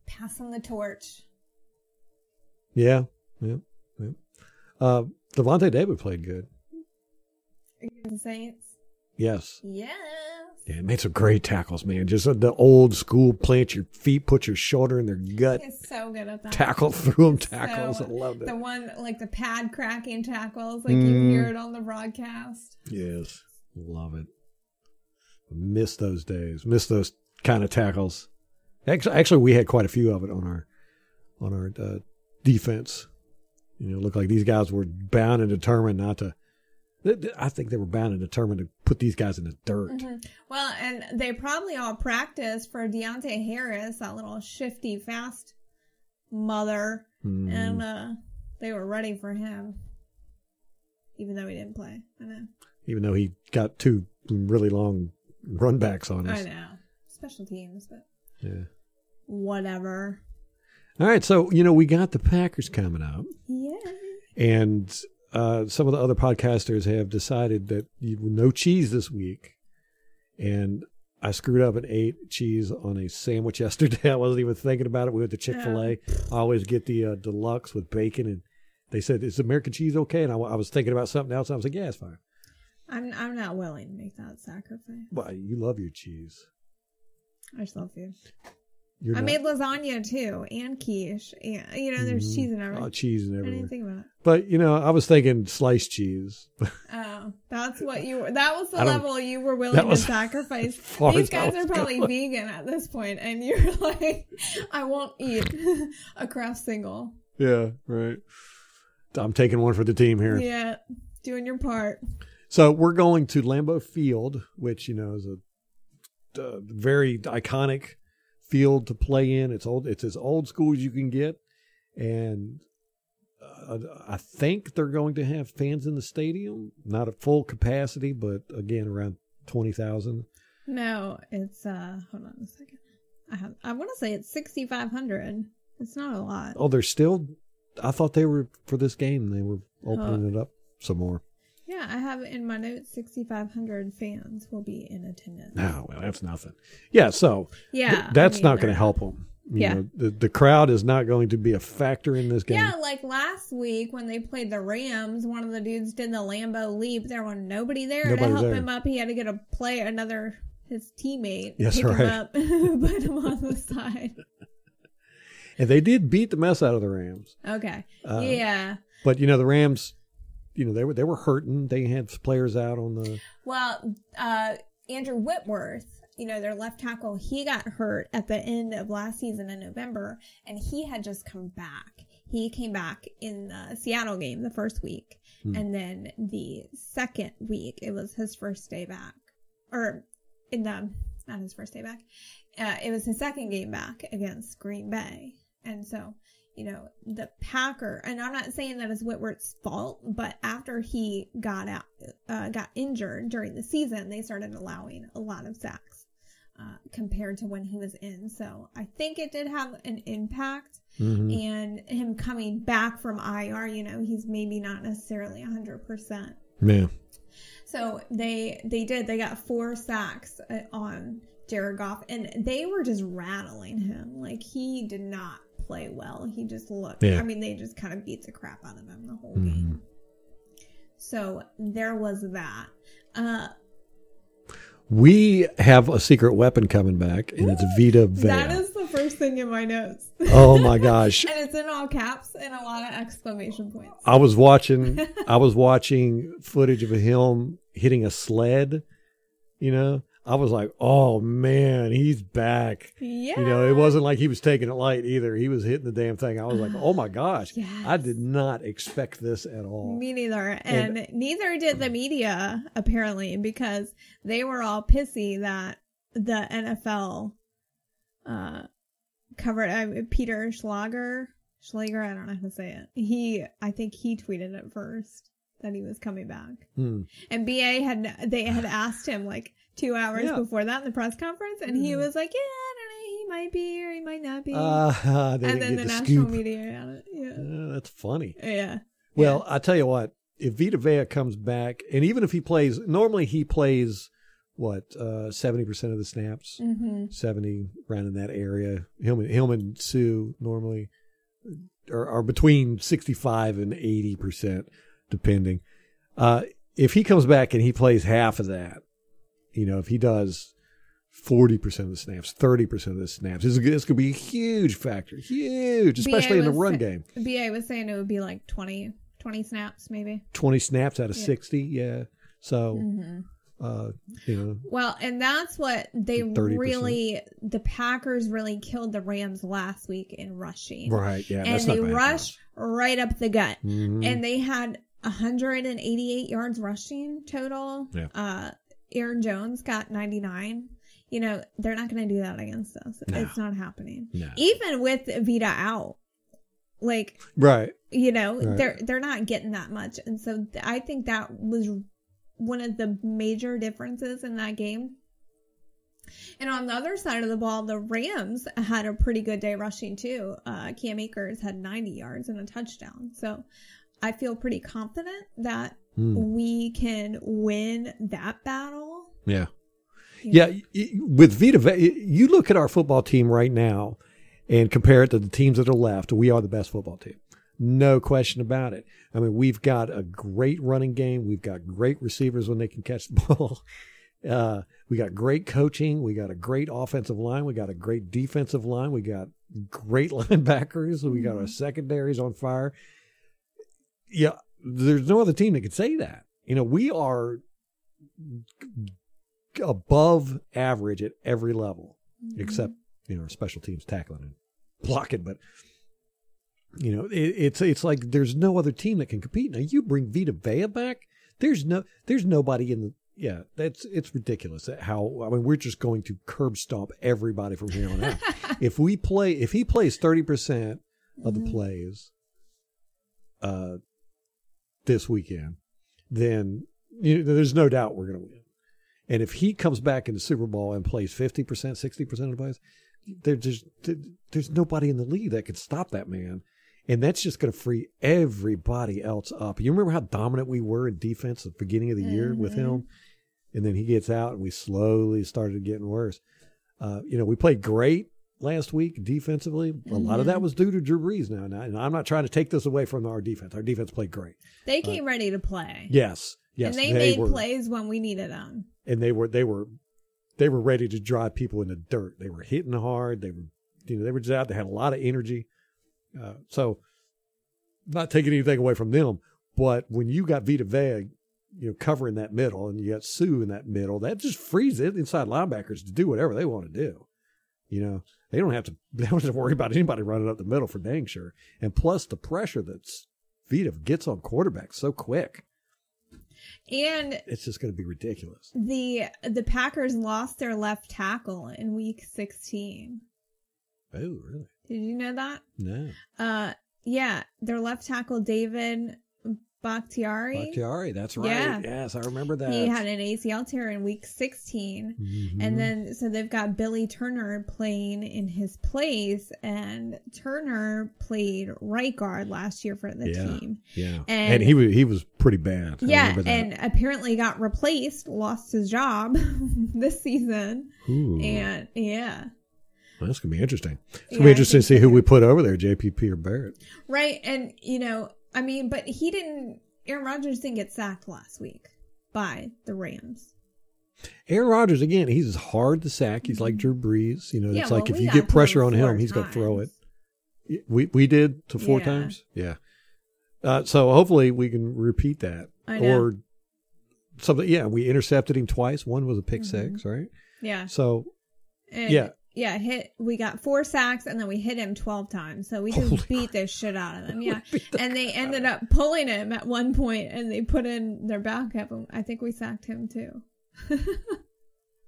passing the torch. Yeah. Yeah. yeah. Uh Lavonte David played good. The Saints. Yes. Yes. Yeah, made some great tackles, man. Just the old school plant your feet, put your shoulder in their gut, He's so good at that. tackle through them tackles. So, I loved it. The one like the pad cracking tackles, like Mm. you hear it on the broadcast. Yes. Love it. Miss those days. Miss those kind of tackles. Actually, actually, we had quite a few of it on our on our uh, defense. You know, it looked like these guys were bound and determined not to. I think they were bound and determined to put these guys in the dirt. Mhm. Well, and they probably all practiced for Deonte Harris, that little shifty, fast mother, Mm. and uh, they were ready for him, even though he didn't play. I know. Even though he got two really long run backs on us. I know. Special teams, but Yeah. whatever. All right, so you know we got the Packers coming up. Yeah. and uh, some of the other podcasters have decided that you, no cheese this week. And I screwed up and ate cheese on a sandwich yesterday. I wasn't even thinking about it. We went to Chick Fil A. I always get the uh, deluxe with bacon, and they said, "Is American cheese okay?" And I, I was thinking about something else. I was like, "Yeah, it's fine." I'm I'm not willing to make that sacrifice. Well, you love your cheese. I just love food. You're I not- made lasagna too, and quiche, and you know, there's Mhm. cheese in everything. oh, cheese and everything. I didn't think about it. But you know, I was thinking sliced cheese. Oh, that's what you were. That was the level you were willing that was to sacrifice. These guys are probably going. vegan at this point, and you're like, I won't eat a Kraft single. yeah, right. I'm taking one for the team here. Yeah, doing your part. So we're going to Lambeau Field, which you know is a uh, very iconic field to play in. It's old. It's as old school as you can get, and uh, I think they're going to have fans in the stadium, not at full capacity, but again around twenty thousand. No, it's uh hold on a second. I have I want to say it's 6500. It's not a lot. Oh, they're still. I thought they were for this game. They were opening it up some more. Yeah, I have in my notes 6500 fans will be in attendance. No, well, that's nothing. Yeah, so Yeah. th- I that's mean, not going to help them. You Yeah. know, the the crowd is not going to be a factor in this game. Yeah, like last week when they played the Rams, one of the dudes did the Lambeau leap. There was nobody there Nobody to help there. him up. He had to get a play another his teammate Yes, pick right. him up, put him on the side. And they did beat the mess out of the Rams. Okay, Uh, yeah. But you know, the Rams, you know, they were they were hurting. They had players out on the Well, uh, Andrew Whitworth, you know, their left tackle, he got hurt at the end of last season in November, and he had just come back. He came back in the Seattle game the first week, Hmm. and then the second week, it was his first day back, or in the not his first day back. Uh, it was his second game back against Green Bay, and so you know, the Packer, and I'm not saying that is Whitworth's fault, but after he got out, uh, got injured during the season, they started allowing a lot of sacks uh, compared to when he was in. So I think it did have an impact. Mhm. And him coming back from IR, you know, he's maybe not necessarily 100%. yeah. So they they did. They got four sacks uh, on Jared Goff, and they were just rattling him. Like he did not play well. He just looked. Yeah. I mean, they just kind of beat the crap out of him the whole Mhm. game. So there was that. Uh, We have a secret weapon coming back, and it's Vita Vea. that is the first thing in my notes. oh my gosh! and it's in all caps and a lot of exclamation points. I was watching. I was watching footage of a him hitting a sled. You know, I was like, "Oh man, he's back." Yeah. You know, it wasn't like he was taking it light either. He was hitting the damn thing. I was like, "Oh my gosh!" I did not expect this at all. Me neither. And, neither did the media, apparently, because they were all pissy that the NFL uh, covered uh, Peter Schlager. Schlager, I don't know how to say it. He, I think he tweeted it first that he was coming back. Hmm. And BA had, they had asked him like two hours Yeah. Before that in the press conference, and he was like, yeah, I don't know, he might be or he might not be. Uh, and then the the national media had it. Yeah. Uh, that's funny. Yeah. Well, I tell you what, if Vita Vea comes back, and even if he plays, normally he plays what uh, seventy percent of the snaps, Mm-hmm. seventy around in that area. Hillman, and Suh normally are, are between sixty-five and eighty percent, depending. Uh, if he comes back and he plays half of that, you know, if he does forty percent of the snaps, thirty percent of the snaps, this is, this could be a huge factor, huge, especially in the run game. BA was saying it would be like 20, 20 snaps, maybe. 20 snaps out of Yeah. 60 yeah so Mm-hmm. uh you know Well, and that's what they 30%. really, the Packers really killed the Rams last week in rushing. right yeah and they rushed right up the gut. Mhm. And they had 188 yards rushing total. Yeah. Uh, Aaron Jones got 99. You know, they're not going to do that against us. No. It's not happening. no. Even with Vita out. Like, right you know Right. they're they're not getting that much and so th- i think that was one of the major differences in that game and on the other side of the ball the rams had a pretty good day rushing too uh cam akers had 90 yards and a touchdown so i feel pretty confident that Hmm. we can win that battle. Yeah. Yeah y- y- with vita you look at our football team right now and compare it to the teams that are left we are the best football team. No question about it. I mean we've got a great running game. We've got great receivers when they can catch the ball. Uh, we got great coaching. We got a great offensive line. We got a great defensive line. We got great linebackers. We got our secondaries on fire. Yeah there's no other team that could say that you know we are above average at every level except you know our special teams tackling and blocking but you know it, it's it's like there's no other team that can compete now you bring Vita Vea back there's no there's nobody in the yeah, that's it's ridiculous how I mean we're just going to curb stomp everybody from here on out. if we play, if he plays thirty percent of the Mhm. plays, uh, this weekend, then you know, there's no doubt we're going to win. And if he comes back in the Super Bowl and plays fifty percent, sixty percent of the plays, there, there's there's nobody in the league that can stop that man. And that's just going to free everybody else up. You remember how dominant we were in defense at the beginning of the year with Mhm. him? And then he gets out and we slowly started getting worse. Uh, you know, we played great last week defensively. A lot of that was due to Drew Brees now. And I'm not trying to take this away from our defense. Our defense played great. They came ready to play. Yes. Yes. and they, made were, plays when we needed them. And they were, they were, they were ready to drive people in the dirt. They were hitting hard. They were, you know, they were just out. They had a lot of energy. Uh, so, not taking anything away from them, but when you got Vita Vea, you know, covering that middle, and you got Suh in that middle, that just frees it inside linebackers to do whatever they want to do. You know, they don't have to. They don't have to worry about anybody running up the middle for dang sure. And plus, the pressure that Vita gets on quarterbacks so quick, And it's just going to be ridiculous. the the Packers lost their left tackle in week 16. Oh, really? Did you know that? No. Uh yeah, their left tackle David Bakhtiari. Bakhtiari, that's right. Yeah. Yes, I remember that. He had an ACL tear in week 16. Mhm. And then, so they've got Billy Turner playing in his place, and Turner played right guard last year for the Yeah. team. yeah, and- and, he was he was pretty bad. Yeah, and apparently got replaced, lost his job this season, Ooh, and yeah, well, that's gonna be interesting. It's gonna be interesting to see who we put over there, JPP or Barrett. right. And you know, I mean, but he didn't. Aaron Rodgers didn't get sacked last week by the Rams. Aaron Rodgers again, he's as hard to sack. He's like Drew Brees. You know, Yeah, it's like if you get pressure on him he's gonna throw it. We we did to four Yeah. times. Yeah. Uh, so hopefully we can repeat that. I know. Or something. Yeah, we intercepted him twice. One was a pick Mhm. six, right? Yeah, So and Yeah. Yeah. Hit. We got four sacks, and then we hit him twelve times. So we just Holy beat the shit out of them. Yeah. the and they ended up pulling him at one point, and they put in their backup. and I think we sacked him too.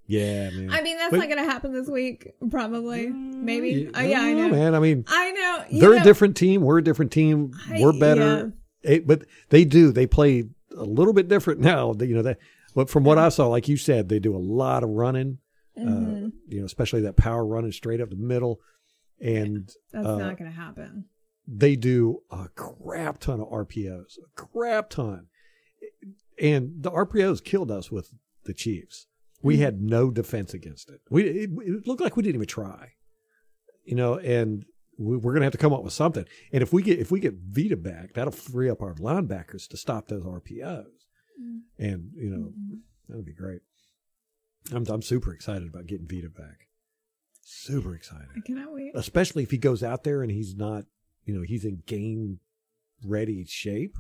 yeah, man. I mean, that's But- not going to happen this week. Probably, maybe. Uh, yeah, I know. man. I mean, I know. They're know, a different team. We're a different team. I- We're better. Eh, but they do. They play a little bit different now. You know that. But from what I saw, like you said, they do a lot of running. Mhm. Uh, you know, especially that power running straight up the middle, and that's uh, not going to happen. they do a crap ton of RPOs, a crap ton. And the RPOs killed us with the Chiefs. We Mhm. had no defense against it. We it, it looked like we didn't even try. You know, and we, we're going to have to come up with something. And if we get if we get Vita back, that'll free up our linebackers to stop those RPOs. Mm. And you know, Mhm. that would be great. I'm I'm super excited about getting Vita back. Super excited I cannot wait. especially if he goes out there and he's not, you know, he's in game ready shape.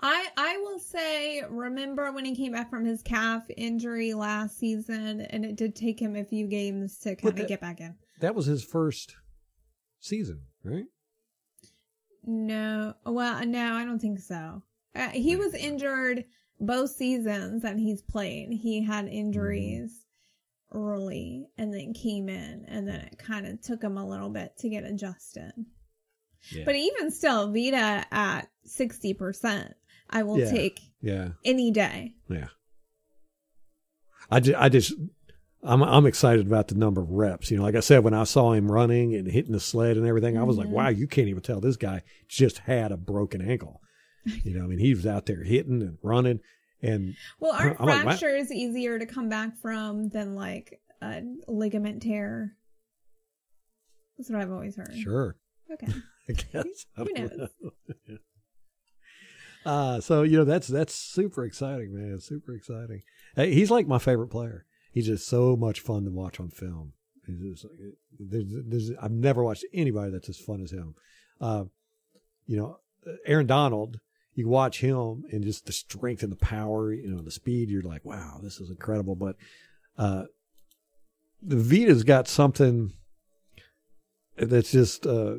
I I will say, remember when he came back from his calf injury last season, and it did take him a few games to kind of get back in. That was his first season, right? No, well, no, I don't think so. Uh, he was injured both seasons that he's played. He had injuries early and then came in, and then it kind of took him a little bit to get adjusted. Yeah. But even still, Vita at 60%, I will Yeah. take yeah, any day. yeah. I just, I just, I'm, I'm excited about the number of reps. You know, like I said, when I saw him running and hitting the sled and everything, I was like, Mhm. wow, you can't even tell this guy just had a broken ankle. You know, I mean, he was out there hitting and running, and Well, aren't I'm like, fractures easier to come back from than like a ligament tear? That's what I've always heard. sure, Okay. I guess. Who knows? uh, so you know that's that's super exciting, man. Super exciting. Hey, he's like my favorite player. He's just so much fun to watch on film. He's just there's, there's, I've never watched anybody that's as fun as him. Uh, you know, Aaron Donald. You watch him and just the strength and the power, you know, the speed. You're like, wow, this is incredible. But uh, the Vita's got something that's just uh,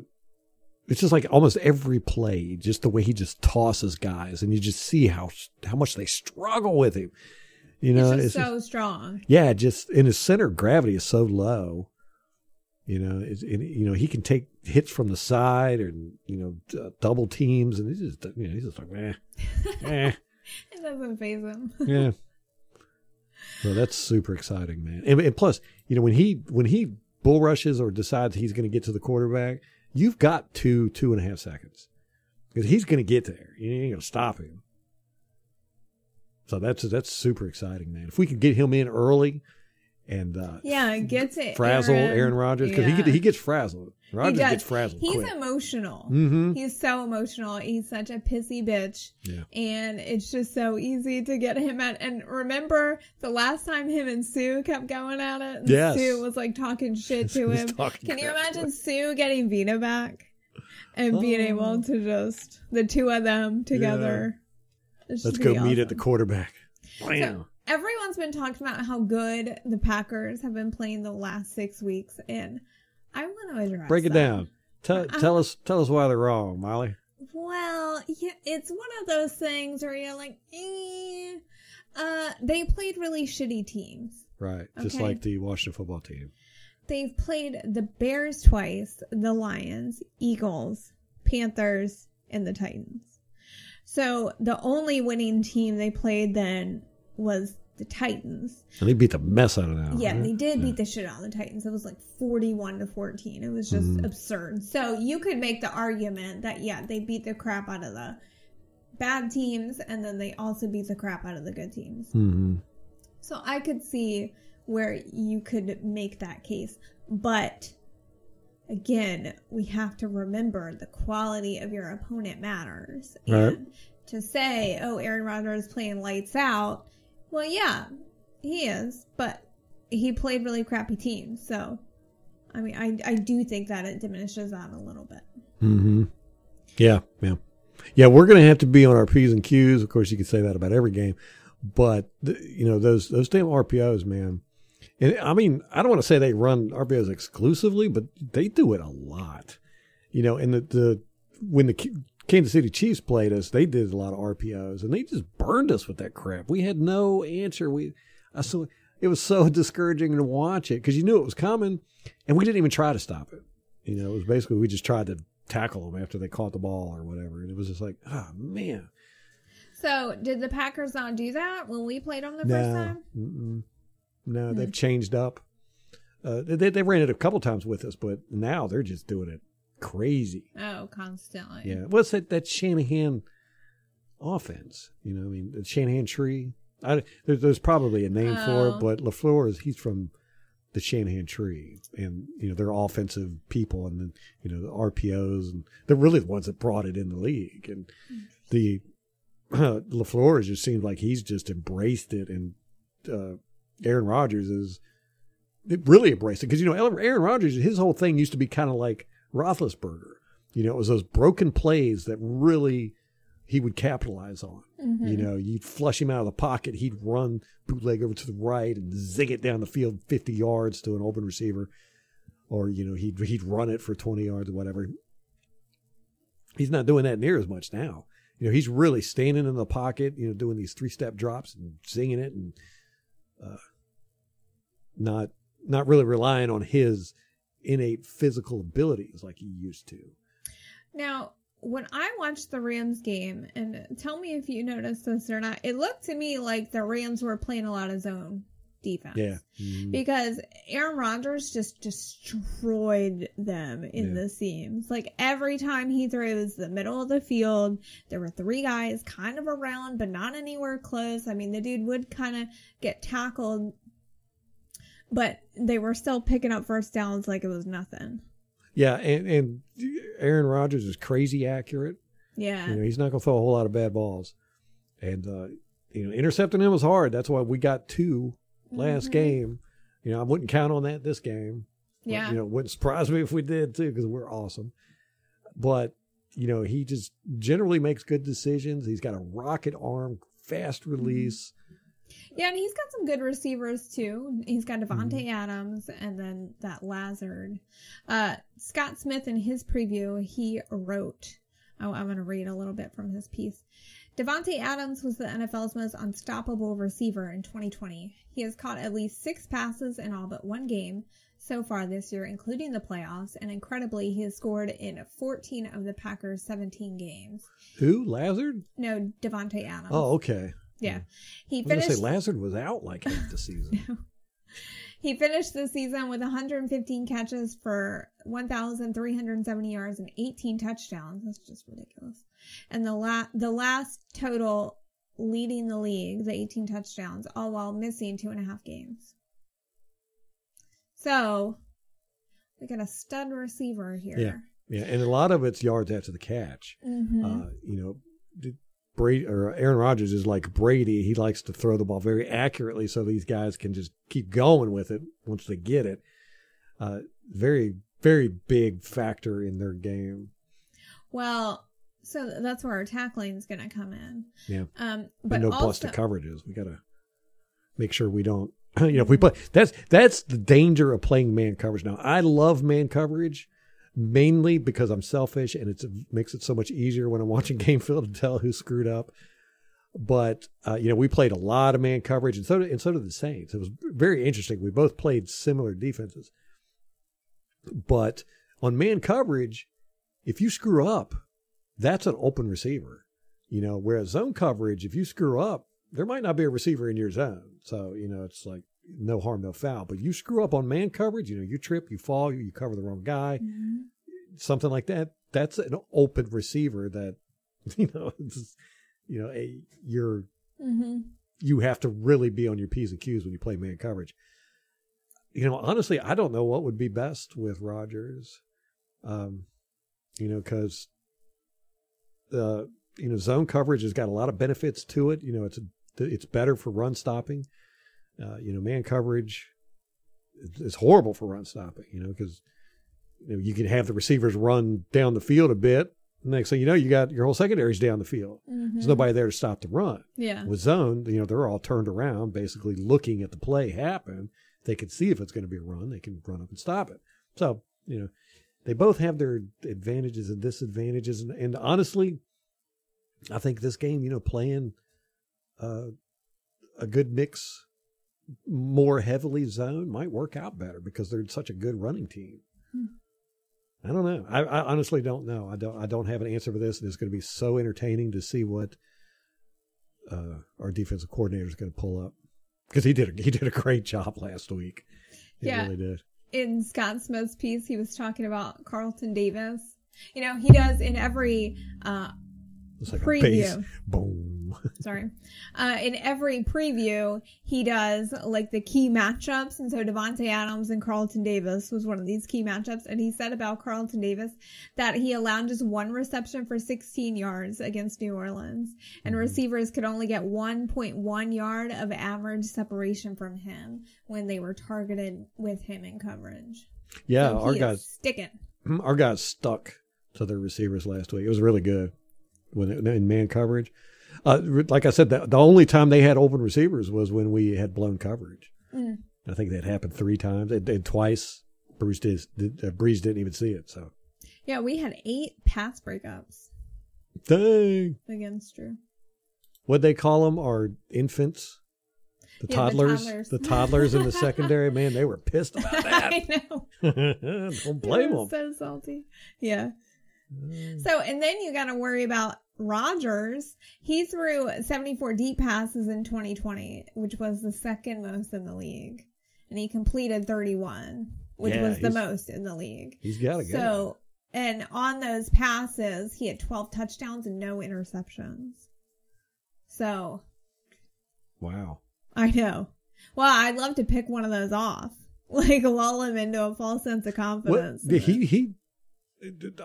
it's just like almost every play, just the way he just tosses guys, and you just see how how much they struggle with him. You know, it's it's just just- so strong. yeah, just in his center of gravity is so low. You know, it's, and, you know he can take hits from the side or you know d- double teams, and he's just you know he's just like eh, eh, It doesn't phase him. yeah. So that's super exciting, man. And, and plus, you know, when he when he bull rushes or decides he's going to get to the quarterback, you've got two two and a half seconds because he's going to get there. You ain't going to stop him. So that's that's super exciting, man. If we could get him in early and uh, yeah, it gets it. frazzle Aaron, Rodgers because he Yeah. get, he gets frazzled. Rodgers gets frazzled. He's quick. emotional. hmm He's so emotional. He's such a pissy bitch. Yeah. And it's just so easy to get him at. And remember the last time him and Suh kept going at it? And Yes. Suh was like talking shit to him. Can you imagine Suh getting Vita back and being Oh. able to just, the two of them together? It's Let's go gonna meet at the awesome. quarterback. So, Wow. Everyone's been talking about how good the Packers have been playing the last six weeks. And I want to address Break it that. down. Tell, Uh, tell us tell us why they're wrong, Molly. Well, yeah, it's one of those things where you're like, eh. Uh, they played really shitty teams. Right. Just like the Washington football team. They've played the Bears twice, the Lions, Eagles, Panthers, and the Titans. So the only winning team they played then was the Titans. And they beat the mess out of them. Yeah, right? they did Yeah. beat the shit out of the Titans. It was like 41 to 14. It was just Mhm. absurd. So you could make the argument that, yeah, they beat the crap out of the bad teams and then they also beat the crap out of the good teams. Mhm. So I could see where you could make that case. But again, we have to remember the quality of your opponent matters. Right. And to say, oh, Aaron Rodgers is playing lights out, well, yeah, he is, but he played really crappy teams. So, I mean, I, I do think that it diminishes that a little bit. Mm-hmm. Yeah, yeah, yeah. We're going to have to be on our p's and q's. Of course, you can say that about every game, but the, you know those those damn RPOs, man. And I mean, I don't want to say they run RPOs exclusively, but they do it a lot. You know, and the, the when the Kansas City Chiefs played us, they did a lot of RPOs, and they just burned us with that crap. We had no answer. We, I saw it was so discouraging to watch it because you knew it was coming, and we didn't even try to stop it. You know, it was basically we just tried to tackle them after they caught the ball or whatever, and it was just like, oh man, So, did the Packers not do that when we played them the first no, time? mm-mm. no, Hmm. they've changed up. Uh, they they ran it a couple times with us, but now they're just doing it crazy. Oh, constantly. Yeah, what's that that Shanahan offense? You know, I mean, the Shanahan tree. I, there's, there's probably a name for Oh. it, but Lafleur is he's from the Shanahan tree, and you know they're offensive people, and then you know the RPOs, and they're really the ones that brought it in the league, and the uh, Lafleur just seems like he's just embraced it, and uh, Aaron Rodgers is it really embraced it because you know Aaron Rodgers, his whole thing used to be kind of like Roethlisberger. You know, it was those broken plays that really he would capitalize on. Mhm. You know, you'd flush him out of the pocket, he'd run bootleg over to the right and zig it down the field 50 yards to an open receiver. Or, you know, he'd he'd run it for 20 yards or whatever. He's not doing that near as much now. You know, he's really standing in the pocket, you know, doing these three step drops and singing it and uh, not not really relying on his innate physical abilities like he used to. Now, when I watched the Rams game, and tell me if you noticed this or not, it looked to me like the Rams were playing a lot of zone defense. Yeah. Mhm. Because Aaron Rodgers just destroyed them in Yeah. the seams. Like every time he throws the middle of the field, there were three guys kind of around, but not anywhere close. I mean, the dude would kind of get tackled, but they were still picking up first downs like it was nothing. Yeah, and, and Aaron Rodgers is crazy accurate. Yeah. You know, he's not going to throw a whole lot of bad balls, and uh, you know, intercepting him was hard. That's why we got two last Mhm. game. You know, I wouldn't count on that this game. But, Yeah. you know, wouldn't surprise me if we did too, because we're awesome. But you know, he just generally makes good decisions. He's got a rocket arm, fast Mm-hmm. release. Yeah, and he's got some good receivers too. He's got Davante Mm-hmm. Adams and then that Lazard. Uh, Scott Smith in his preview, he wrote, oh, I'm going to read a little bit from his piece. Davante Adams was the NFL's most unstoppable receiver in 2020. He has caught at least six passes in all but one game so far this year, including the playoffs, and incredibly, he has scored in 14 of the Packers' 17 games. Who? Lazard? No, Davante Adams. Oh, okay. Yeah. He I was gonna finished. say Lazard was out like half the season. He finished the season with 115 catches for 1,370 yards and 18 touchdowns. That's just ridiculous. And the la- the last total leading the league, the 18 touchdowns, all while missing two and a half games. So we got a stud receiver here. Yeah. yeah, and a lot of it's yards after the catch. hmm Uh, you know, Brady or Aaron Rodgers is like Brady. He likes to throw the ball very accurately, so these guys can just keep going with it once they get it. Uh, very, very big factor in their game. well, so that's where our tackling is going to come in. Yeah. Um, But but no also, busted coverages. We got to make sure we don't. You know, if we play, that's that's the danger of playing man coverage. Now, I love man coverage mainly because I'm selfish and it makes it so much easier when I'm watching game film to tell who screwed up. But uh, you know, we played a lot of man coverage, and so did, and so did the Saints. It was very interesting. We both played similar defenses, but on man coverage, if you screw up, that's an open receiver. You know, whereas zone coverage, if you screw up, there might not be a receiver in your zone. So, you know, it's like no harm, no foul. But you screw up on man coverage, you know, you trip, you fall, you cover the wrong guy, Mhm. something like that. That's an open receiver that, you know, it's, you know, a, you're, Mhm. you have to really be on your P's and Q's when you play man coverage. You know, honestly, I don't know what would be best with Rodgers. Um, you know, because uh, you know, zone coverage has got a lot of benefits to it. You know, it's it's better for run stopping. Uh, you know, man coverage is- horrible for run stopping. You know, because you know you can have the receivers run down the field a bit. And next thing you know, you got your whole secondary's down the field. Mhm. There's nobody there to stop the run. Yeah. With zone, you know, they're all turned around, basically looking at the play happen. They can see if it's going to be a run. They can run up and stop it. So, you know, they both have their advantages and disadvantages. And, and honestly, I think this game, you know, playing uh, a good mix, more heavily zoned might work out better because they're such a good running team. Hmm. I don't know. I, I honestly don't know. I don't. I don't have an answer for this, and it's going to be so entertaining to see what uh, our defensive coordinator is going to pull up because he did. A, he did a great job last week. He Yeah. really did. in Scott Smith's piece, he was talking about Carlton Davis. You know, he does in every uh It's like a Preview. bass boom. sorry. Uh in every preview, he does like the key matchups. And so Davante Adams and Carlton Davis was one of these key matchups. And he said about Carlton Davis that he allowed just one reception for 16 yards against New Orleans. And Mhm. receivers could only get 1.1 yard of average separation from him when they were targeted with him in coverage. Yeah, So our guys, sticking. our guys stuck to their receivers last week. It was really good when it, in man coverage. Uh, like I said, the, the only time they had open receivers was when we had blown coverage. Mm. I think that happened three times, and, and twice Bruce did, uh, Brees didn't even see it. So, Yeah, we had eight pass breakups dang, against Drew. what they call them are infants, the Yeah, the toddlers, toddlers. the toddlers in the secondary. Man, they were pissed about that. I know. Don't blame them. So salty. Yeah. So, and then you got to worry about Rodgers. He threw 74 deep passes in 2020, which was the second most in the league. And he completed 31, which Yeah, was the most in the league. He's got to go. So, and on those passes, he had 12 touchdowns and no interceptions. So, wow. I know. Well, I'd love to pick one of those off. Like lull him into a false sense of Well, confidence. he he,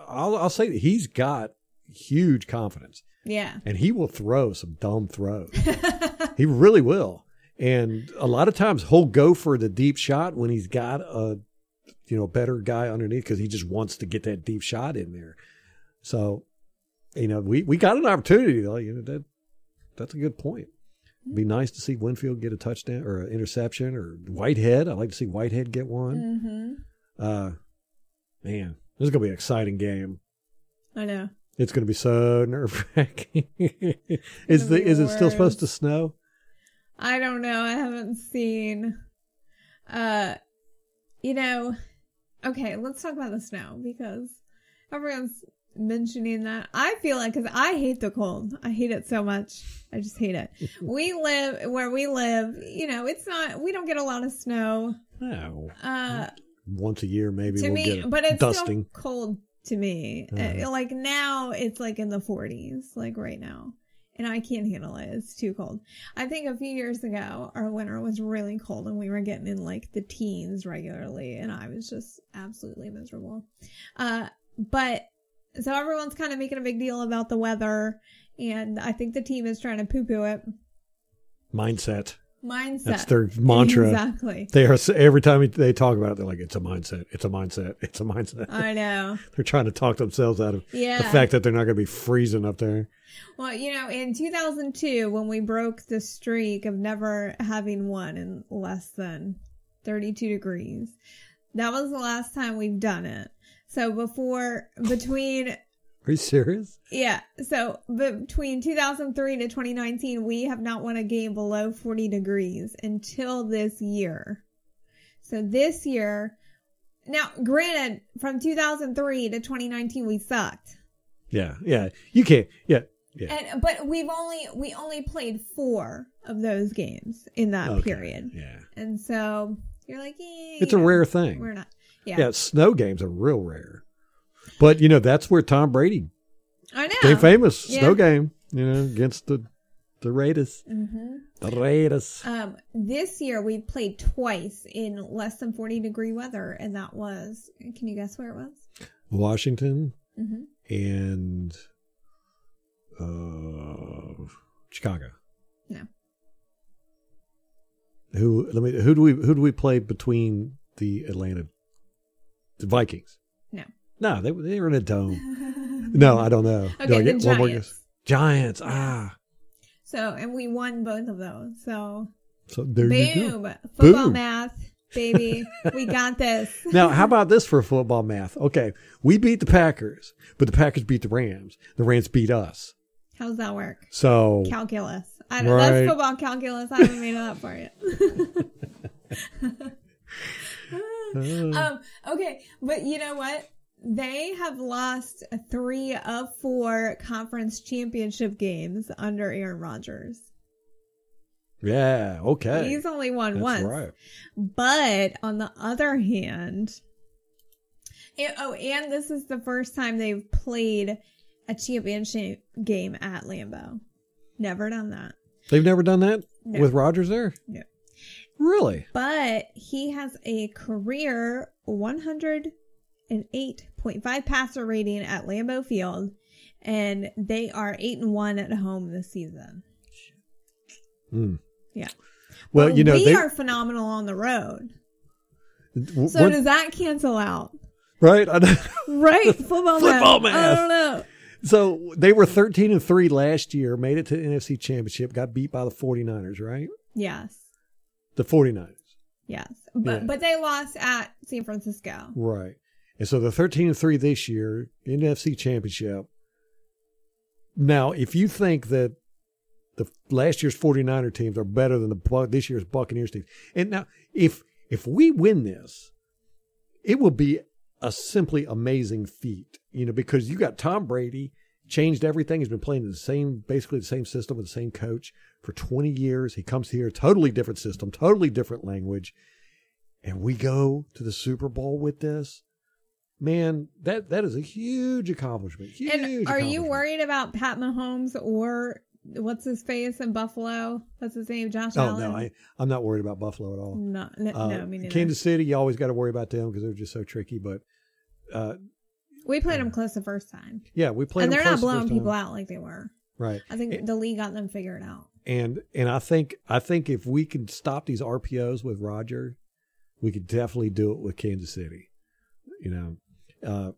I'll I'll say that he's got huge confidence, yeah. and he will throw some dumb throws. he really will, and a lot of times he'll go for the deep shot when he's got a you know better guy underneath because he just wants to get that deep shot in there. So, you know, we we got an opportunity though. You know that that's a good point. It'd be nice to see Winfield get a touchdown or an interception or Whitehead. I'd like to see Whitehead get one. hmm Uh, man, this is gonna be an exciting game. I know. It's going to be so nerve wracking. is the is it still supposed to snow? I don't know. I haven't seen. Uh, you know, okay. Let's talk about the snow because everyone's mentioning that. I feel like because I hate the cold. I hate it so much. I just hate it. we live where we live. You know, it's not. We don't get a lot of snow. No, Uh, once a year maybe to we'll me, but it's dusting. still cold to me. Uh, like now, it's like in the 40s, like right now, and I can't handle it. It's too cold. I think a few years ago, our winter was really cold, and we were getting in like the teens regularly, and I was just absolutely miserable. Uh, but so everyone's kind of making a big deal about the weather, and I think the team is trying to poo-poo it. mindset. Mindset. That's their mantra. Exactly. They are every time they talk about it, they're like, "It's a mindset. It's a mindset. It's a mindset." I know. they're trying to talk themselves out of Yeah. the fact that they're not going to be freezing up there. Well, you know, in 2002, when we broke the streak of never having one in less than 32 degrees, that was the last time we've done it. So before, between, Are you serious? yeah, so between 2003 to 2019, we have not won a game below 40 degrees until this year. So this year, now granted, from 2003 to 2019, we sucked. Yeah, yeah. You can't. Yeah, yeah. And but we've only we only played four of those games in that Okay, period, Yeah, and so you're like, eh, it's you a know, rare thing. We're not. Yeah, Yeah, snow games are real rare. But you know that's where Tom Brady I know. became famous. Yeah. Snow game, you know, against the the Raiders. hmm The Raiders. Um, this year we played twice in less than 40 degree weather, and that was. Can you guess where it was? Washington hmm and uh, Chicago. No. Who? Let me. Who do we? Who do we play between the Atlanta? The Vikings. No. They they were in a dome. No, I don't know. Do Okay, I the get one more Giants. guess? Giants. Ah, So, and we won both of those. So, so there you go. boom, football Boom. math, baby, we got this. Now, how about this for football math? Okay, we beat the Packers, but the Packers beat the Rams. The Rams beat us. How does that work? So calculus. I don't, Right. That's football calculus. I haven't made it up for you. um, okay, but you know what? They have lost three of four conference championship games under Aaron Rodgers. yeah, okay. He's only won That's once. right. But on the other hand, and- oh, and this is the first time they've played a championship game at Lambeau. Never done that. They've never done that No. with Rodgers there. No. Really? but he has a career 108.5 passer rating at Lambeau Field, and they are eight and one at home this season. Mm. Yeah. Well, But you know we they are phenomenal on the road. w- So does that cancel out? right. Right, football, Football math. I don't know. so they were thirteen and three last year. Made it to the NFC Championship. Got beat by the 49ers, Right. Yes, The 49ers. yes, but Yeah. but they lost at San Francisco. Right. And so they're 13 and 3 this year, NFC Championship. Now, if you think that the last year's 49er teams are better than the this year's Buccaneers teams. And now if if we win this, it will be a simply amazing feat, you know, because you got Tom Brady changed everything. He's been playing in the same, basically the same system with the same coach for 20 years. He comes here, totally different system, totally different language. And we go to the Super Bowl with this. Man, that that is a huge accomplishment. Huge And are you worried about Pat Mahomes or what's his face in Buffalo? What's his name? Josh Oh Allen. no, I, I'm not worried about Buffalo at all. No, no, Uh, no, me neither. Kansas City, you always got to worry about them because they're just so tricky. But uh, we played them close the first time, yeah, we played. Them. And they're not blowing people out like they were. right? I think And- the league got them figured out. And and I think I think if we can stop these RPOs with Roger, we could definitely do it with Kansas City. You know, uh,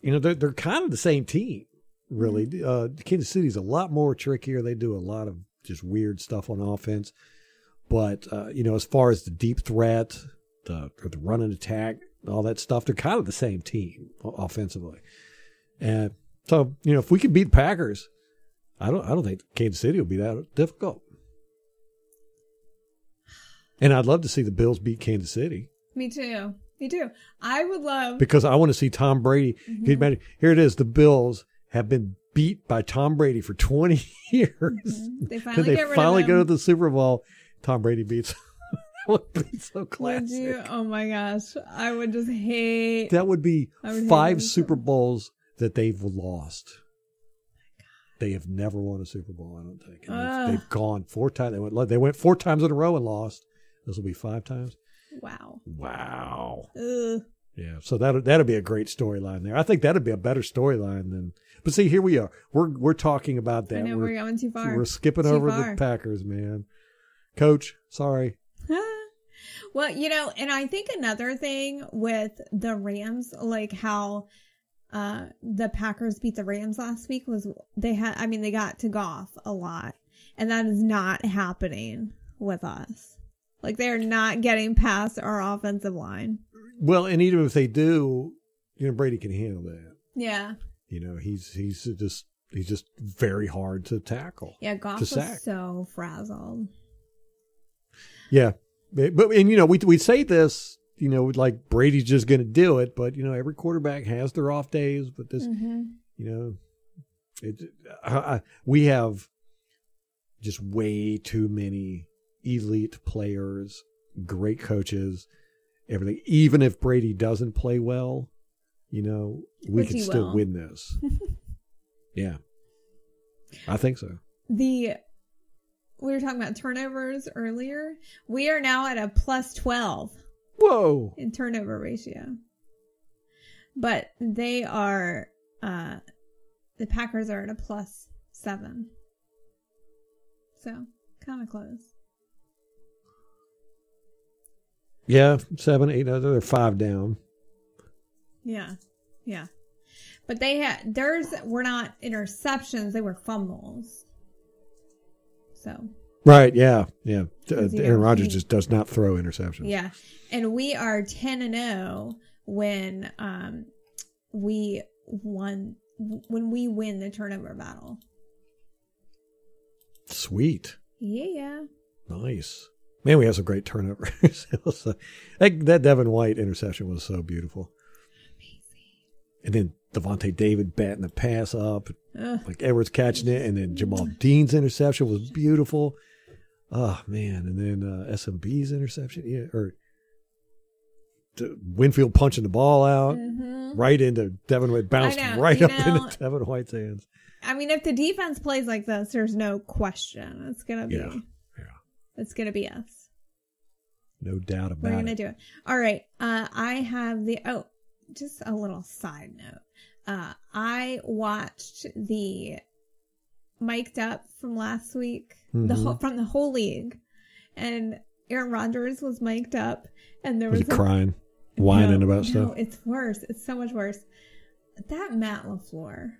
you know they're they're kind of the same team, really. Mm-hmm. Uh, Kansas City's a lot more trickier. They do a lot of just weird stuff on offense, but uh, you know, as far as the deep threat, the the run and attack, all that stuff, they're kind of the same team offensively. And So you know, if we can beat the Packers, I don't I don't think Kansas City will be that difficult. And I'd love to see the Bills beat Kansas City Me too. Me too. I would love. because I want to see Tom Brady. Mm-hmm. Here it is. The Bills have been beat by Tom Brady for 20 years. They finally they get rid finally go to the Super Bowl. Tom Brady beats. that would be so Would classic. you? Oh my gosh, I would just hate. That would be would five Super. Bowls that they've lost. They have never won a Super Bowl, I don't think. They've, they've gone four times. They went. They went four times in a row and lost. This will be five times. Wow. Wow. Ugh. Yeah. So that that'd be a great storyline there. I think that'd be a better storyline than. But see, here we are. We're we're talking about that. I know we're, going too far. we're skipping Too over far. the Packers, man. Coach, sorry. well, you know, and I think another thing with the Rams, like how uh the Packers beat the Rams last week was they had I mean they got to Goff a lot. And that is not happening with us. Like they're not getting past our offensive line. Well, and even if they do, you know, Brady can handle that. Yeah. You know, he's he's just he's just very hard to tackle. Yeah, Goff was sack. so frazzled. Yeah, but but- and you know we we say this, you know, like Brady's just going to do it, but you know every quarterback has their off days. But this, Mm-hmm. you know, it I, I, we have just way too many elite players, great coaches, everything. Even if Brady doesn't play well, you know, we can still will. win this. yeah, I think so. the we were talking about turnovers earlier. We are now at a plus 12 Whoa. in turnover ratio. But they are uh the Packers are at a plus 7. So, kind of close. Yeah, seven, eight, they're five down. Yeah. Yeah. But they had theirs were not interceptions, they were fumbles. So, Right. Yeah. Yeah. Uh, Aaron Rodgers just does not throw interceptions. Yeah. And we are 10 and 0 when um we won when we win the turnover battle. Sweet. Yeah. Nice. Man, we have some great turnovers. Uh, that, that Devin White interception was so beautiful. And then Lavonte David batting the pass up, Ugh. Mike Edwards catching it, and then Jamel Dean's interception was beautiful. Oh man! And then uh, SMB's interception, yeah, or Winfield punching the ball out Mhm. right into Devin White, bounced know, right up know- into Devin White's hands. I mean if the defense plays like this, there's no question. It's going to be Yeah, yeah. It's going to be us. No doubt about it. We're going to it. do it. All right. Uh I have the oh, just a little side note. Uh I watched the mic'd up from last week, the Mhm. whole, from the whole league, and Aaron Rodgers was mic'd up, and there Was was, a- crying, whining No, about no, stuff? It's worse. It's so much worse. That Matt LaFleur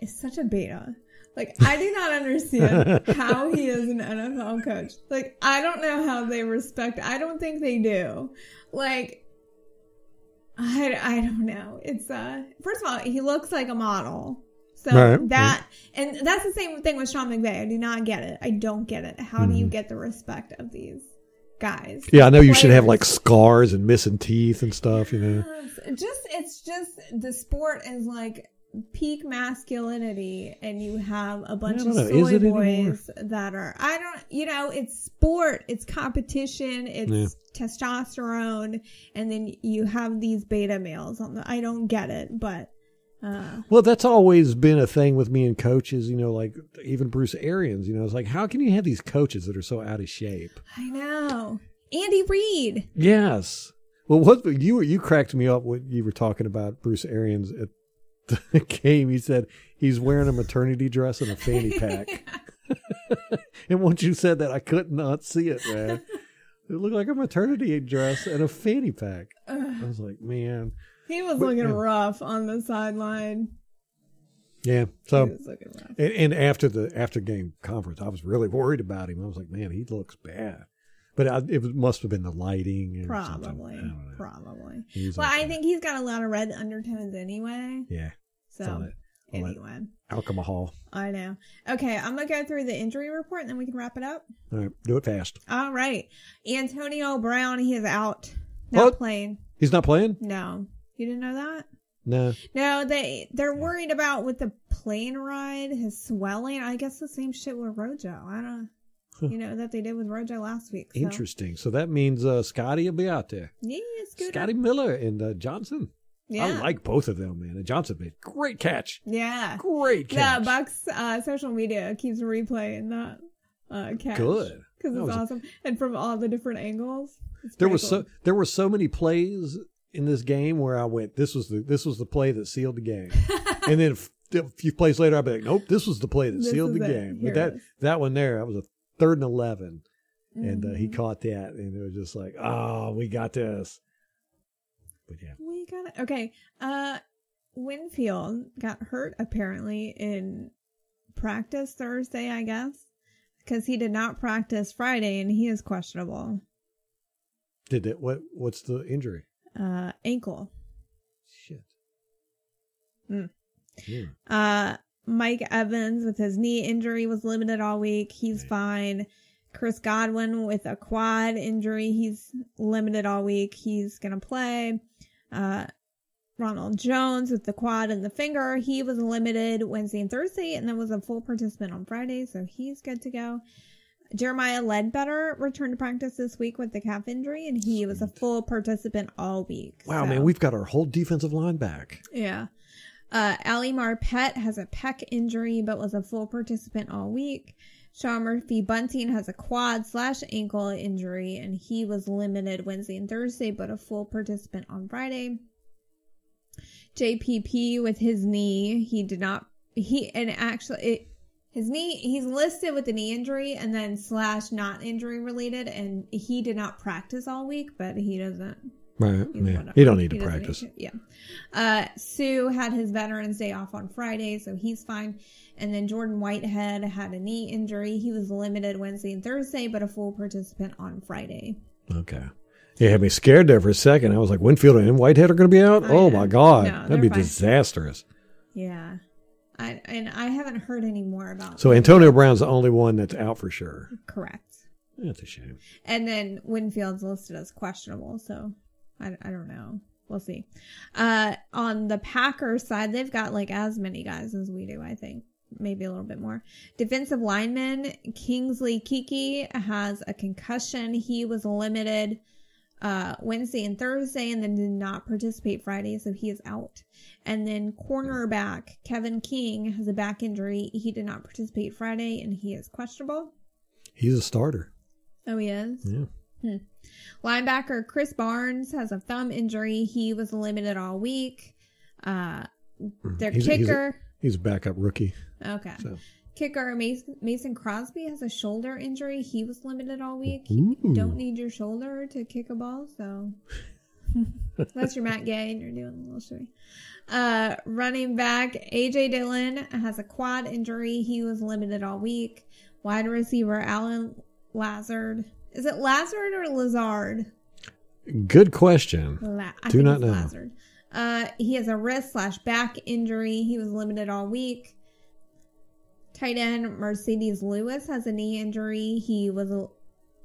is such a beta. Like I do not understand how he is an NFL coach. Like I don't know how they respect. I don't think they do. Like I I don't know. It's uh first of all he looks like a model. So Right, that and that's the same thing with Sean McVay. I do not get it. I don't get it. How do Mm-hmm. you get the respect of these guys? Yeah, I know you should have like scars and missing teeth and stuff, you know. Just it's just the sport is like peak masculinity and you have a bunch of know. Soy anymore? boys that are I don't you know it's sport it's competition it's testosterone and then you have these beta males on the I don't get it but uh Well, that's always been a thing with me and coaches, you know, like even Bruce Arians, you know, it's like, how can you have these coaches that are so out of shape? I know Andy Reid Yes. Well, what you were, you cracked me up when you were talking about Bruce Arians at the game. He said he's wearing a maternity dress and a fanny pack. and once you said that, I could not see it, man. It looked like a maternity dress and a fanny pack. I was like, man. he was But, looking yeah. rough on the sideline Yeah. So was looking rough And, and after the after game conference, I was really worried about him. I was like, man, he looks bad. But I, it must have been the lighting. Or probably I don't know. probably well like I think he's got a lot of red undertones anyway Yeah. So it. on that anyway, alcohol. I know. Okay, I'm gonna go through the injury report and then we can wrap it up. All right, do it fast. All right, Antonio Brown, he is out, not What? playing. He's not playing. No, you didn't know that. No. No, they they're worried about with the plane ride, his swelling. I guess the same shit with Rojo. I don't. You know, that they did with Rojo last week. So. Interesting. So that means uh, Scotty will be out there. Yeah, Scooter. Scotty Miller and uh, Johnson. Yeah, I like both of them, man. And Johnson made great catch. yeah. Great Yeah. Bucks uh, social media keeps replaying that uh, catch. Good. because it's was a- awesome, and from all the different angles. There was cool. so there were so many plays in this game where I went, this was the this was the play that sealed the game. and then a few plays later, I'd be like, nope, this was the play that This sealed the it. game. Here But that that one there, that was a third and eleven, and uh, he Mhm. caught that, and it was just like, oh, we got this. But yeah, We got it. Okay. Uh Winfield got hurt apparently in practice Thursday, I guess. Because he did not practice Friday and he is questionable. did it? What what's the injury? Uh ankle. Shit. Mm. Yeah. Uh Mike Evans with his knee injury was limited all week. He's Right. fine. Chris Godwin with a quad injury, he's limited all week. He's gonna play. Uh Ronald Jones with the quad and the finger, he was limited Wednesday and Thursday, and then was a full participant on Friday, so he's good to go. Jeremiah Ledbetter returned to practice this week with the calf injury, and he was a full participant all week. Wow, so- man, we've got our whole defensive line back. yeah. Uh, Ali Marpet has a pec injury, but was a full participant all week. Sean Murphy Bunting has a quad slash ankle injury, and he was limited Wednesday and Thursday, but a full participant on Friday. JPP with his knee, he did not, he, and actually, it, his knee, he's listed with a knee injury and then slash not injury related, and he did not practice all week, but he doesn't Right. He's Yeah. You don't need to practice. to- yeah. Uh, Suh had his Veterans Day off on Friday, so he's fine. And then Jordan Whitehead had a knee injury. He was limited Wednesday and Thursday, but a full participant on Friday. Okay. You had me scared there for a second. I was like, Winfield and Whitehead are going to be out? I oh, know. my God. No, That'd be fine. disastrous. Yeah. I, and I haven't heard any more about So Antonio Brown's the only one that's out for sure. Correct. That's a shame. And then Winfield's listed as questionable, so I, I don't know. We'll see. Uh, on the Packers side, they've got like as many guys as we do, I think. Maybe a little bit more. Defensive lineman Kingsley Keke has a concussion. He was limited uh, Wednesday and Thursday and then did not participate Friday, so he is out. And then cornerback Kevin King has a back injury. He did not participate Friday and he is questionable. He's a starter. Oh, he is? Yeah. Linebacker Krys Barnes has a thumb injury. He was limited all week. Uh, their He's a- he's a- kicker. He's a backup rookie. okay. So. Kicker Mason, Mason Crosby has a shoulder injury. He was limited all week. Ooh. Don't need your shoulder to kick a ball, so unless you're Matt Gay and you're doing a little showy. Uh, running back AJ Dillon has a quad injury. He was limited all week. Wide receiver Allen Lazard. Is it Lazard or Lazard? Good question. La- I Do not know. Lazard. Uh, he has a wrist slash back injury. He was limited all week. Tight end Marcedes Lewis has a knee injury. He was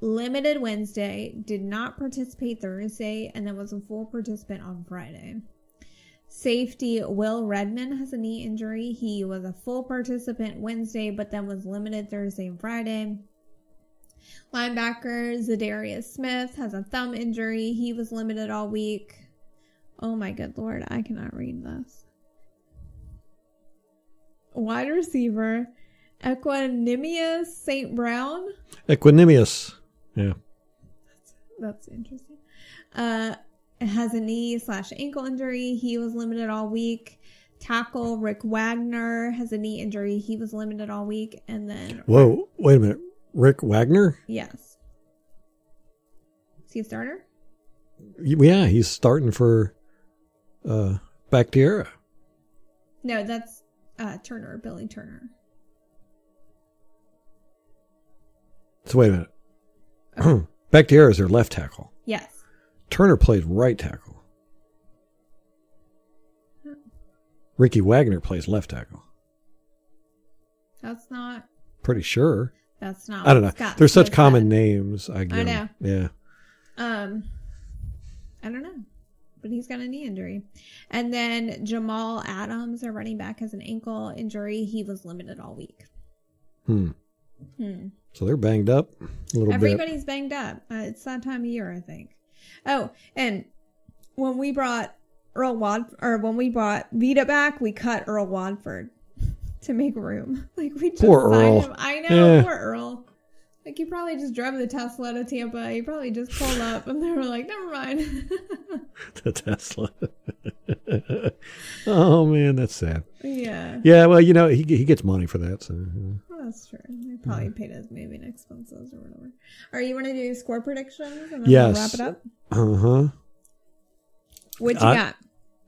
limited Wednesday, did not participate Thursday, and then was a full participant on Friday. Safety Will Redmond has a knee injury. He was a full participant Wednesday, but then was limited Thursday and Friday. Linebacker Za'Darius Smith has a thumb injury. He was limited all week. Oh my good lord, I cannot read this. Wide receiver Equanimous St. Brown. Equanimous. Yeah. That's interesting. Uh, has a knee slash ankle injury. He was limited all week. Tackle Rick Wagner has a knee injury. He was limited all week. And then, Whoa. Wait a minute. Rick Wagner? yes. Is he a starter? Yeah, he's starting for uh Bakhtiari. No, that's uh, Turner, Billy Turner. So wait a minute. Bakhtiari is their left tackle. Yes. Turner plays right tackle. Ricky Wagner plays left tackle. That's not. Pretty sure. That's not. I don't know. There's such common names. I, 'em. know. Yeah. Um, I don't know, but he's got a knee injury, and then Jamal Adams, our running back, has an ankle injury. He was limited all week. Hmm. Hmm. So they're banged up a little bit. Everybody's banged up. Uh, it's that time of year, I think. Oh, and when we brought Earl Wad or when we brought Vita back, we cut Earl Watford to make room. Like we just Poor Earl. him. I know, Yeah. poor Earl. Like he probably just drove the Tesla to Tampa. He probably just pulled up, and they were like, "Never mind." the Tesla. oh man, that's sad. yeah, Yeah, well, you know, he he gets money for that. So well, that's true. They probably paid his moving expenses or whatever. Are you want to do score predictions and then Yes. we'll wrap it up? uh huh. What you I- got?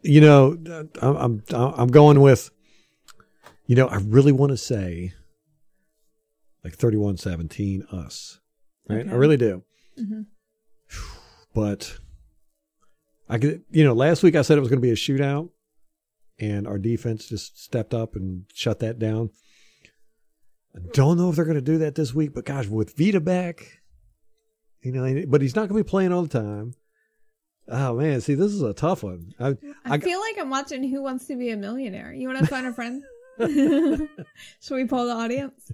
You know, I'm I'm I'm going with. You know, I really want to say. Like 31-17 us, right? I really do. Mhm. But I could, you know, last week I said it was going to be a shootout, and our defense just stepped up and shut that down. I don't know if they're going to do that this week, but gosh, with Vita back, you know, but he's not going to be playing all the time. Oh man, see, this is a tough one. I, I, I, feel like I'm watching Who Wants to Be a Millionaire. You want to find a friend? Should we poll the audience?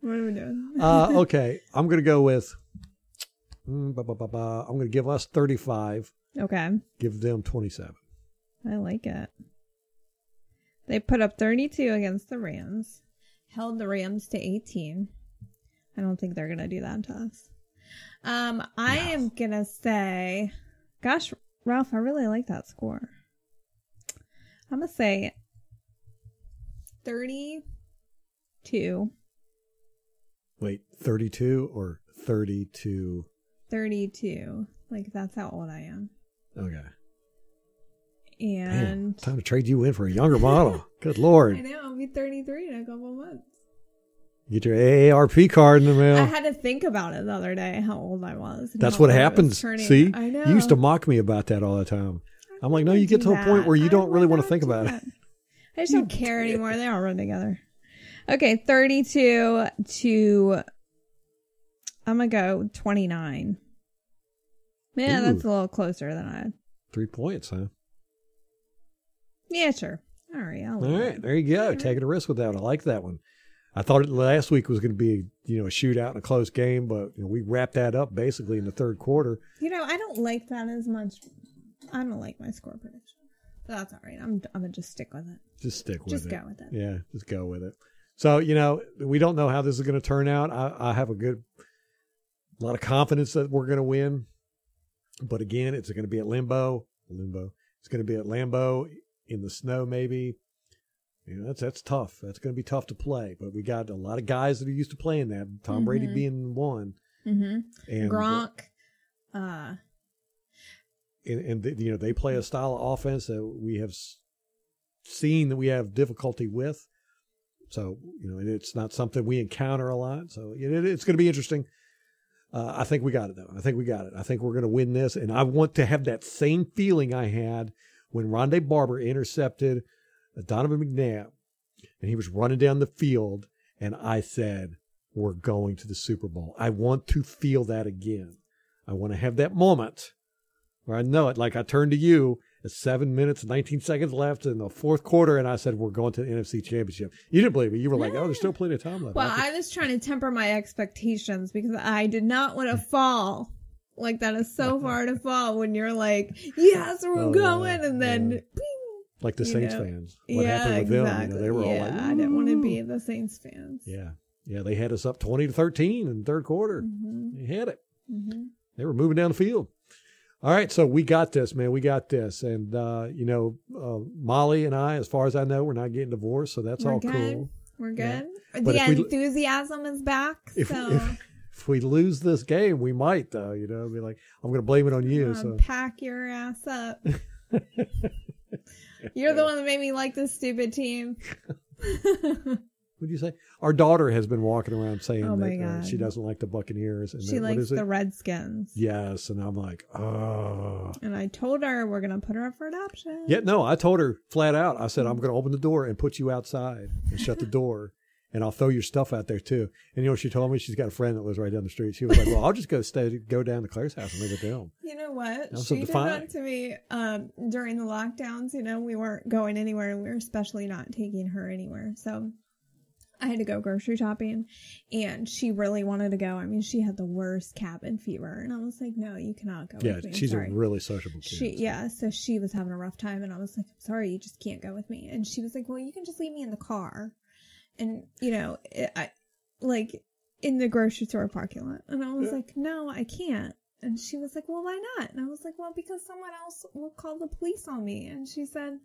What are we doing? uh, okay, I'm going to go with. mm, ba, ba, ba, ba. I'm going to give us 35, okay, give them 27. I like it. They put up 32 against the Rams, held the Rams to 18. I don't think they're gonna do that to us. Um, I am gonna say, gosh, Ralph, I really like that score. I'm gonna say 32 Wait, 32 or 32? 32. Like that's how old I am. Okay. And Man, time to trade you in for a younger model. Good lord. I know I'll be 33 in a couple months. Get your AARP card in the mail. I had to think about it the other day how old I was. That's what happens. See? I know. You used to mock me about that all the time. I'm like, no, you get to do a point where you I don't really want to think do about it. I just don't care anymore. They all run together. Okay, 32 to I'm gonna go 29. Yeah, Ooh. that's a little closer than I. Three points, huh? Yeah, sure. All right. I'll All right, there you go. Taking a risk with that. I like that one. I thought it last week was going to be, you know, a shootout and a close game, but you know, we wrapped that up basically in the third quarter. You know, I don't like that as much. I don't like my score prediction. But that's all right. I'm I'm gonna just stick with it. Just stick with Just it. Just go with it. Yeah, just go with it. So, you know, we don't know how this is going to turn out. I, I have a good, a lot of confidence that we're going to win. But again, it's going to be at Limbo. Limbo. It's going to be at Lambeau in the snow, maybe. You know, that's that's tough. That's going to be tough to play. But we got a lot of guys that are used to playing that. Tom Brady Mhm. being one, Mm-hmm. and Gronk. Uh, and, and the, you know they play a style of offense that we have seen that we have difficulty with. So you know, it's not something we encounter a lot. So it, it- it's going to be interesting. Uh, I think we got it though. I think we got it. I think we're going to win this, and I want to have that same feeling I had when Rondé Barber intercepted Donovan McNabb, and he was running down the field, and I said, "We're going to the Super Bowl." I want to feel that again. I want to have that moment where I know it. Like I turned to you it's seven minutes, 19 seconds left in the fourth quarter, and I said, We're going to the NFC Championship. You didn't believe me. You were like, Oh, there's still plenty of time left. well, I I was trying to temper my expectations because I did not want to fall. Like that is so far to fall when you're like, yes, we're Oh, going, and then, yeah. ping. like the Saints know. fans. What yeah, happened with exactly. them? You know, they were yeah, all like, I didn't want to be the Saints fans. Yeah. Yeah. They had us up 20 to 13 in the third quarter. hmm They had it. hmm They were moving down the field. All right, so we got this, man. We got this, and uh, you know, uh, Molly and I, as far as I know, we're not getting divorced, so that's We're all good. cool. We're good. But the if we- enthusiasm is back. If, so if if we lose this game, we might though. You know, be like, I'm going to blame it on you. So pack your ass up. You're the one that made me like this stupid team. What do you say? Our daughter has been walking around saying Oh that uh, she doesn't like the Buccaneers. And She that, likes the Redskins. Yes, and I'm like, oh. And I told her we're gonna put her up for adoption. Yeah, no, I told her flat out. I said, I'm going to open the door and put you outside and shut the door, and I'll throw your stuff out there too. And you know she told me? She's got a friend that lives right down the street. She was like, Well, I'll just go stay, go down to Claire's house and leave it them. You know what? She did fine. that to me um, during the lockdowns. You know, we weren't going anywhere, and we were especially not taking her anywhere. So I had to go grocery shopping, and she really wanted to go. I mean, she had the worst cabin fever, and I was like, "No, you cannot go." Yeah, with me. She's sorry. a really sociable kid. She yeah, so she was having a rough time, and I was like, "I'm sorry, you just can't go with me." And she was like, "Well, you can just leave me in the car," and you know, it, I like in the grocery store parking lot, and I was like, "No, I can't." And she was like, "Well, why not?" And I was like, "Well, because someone else will call the police on me." And she said.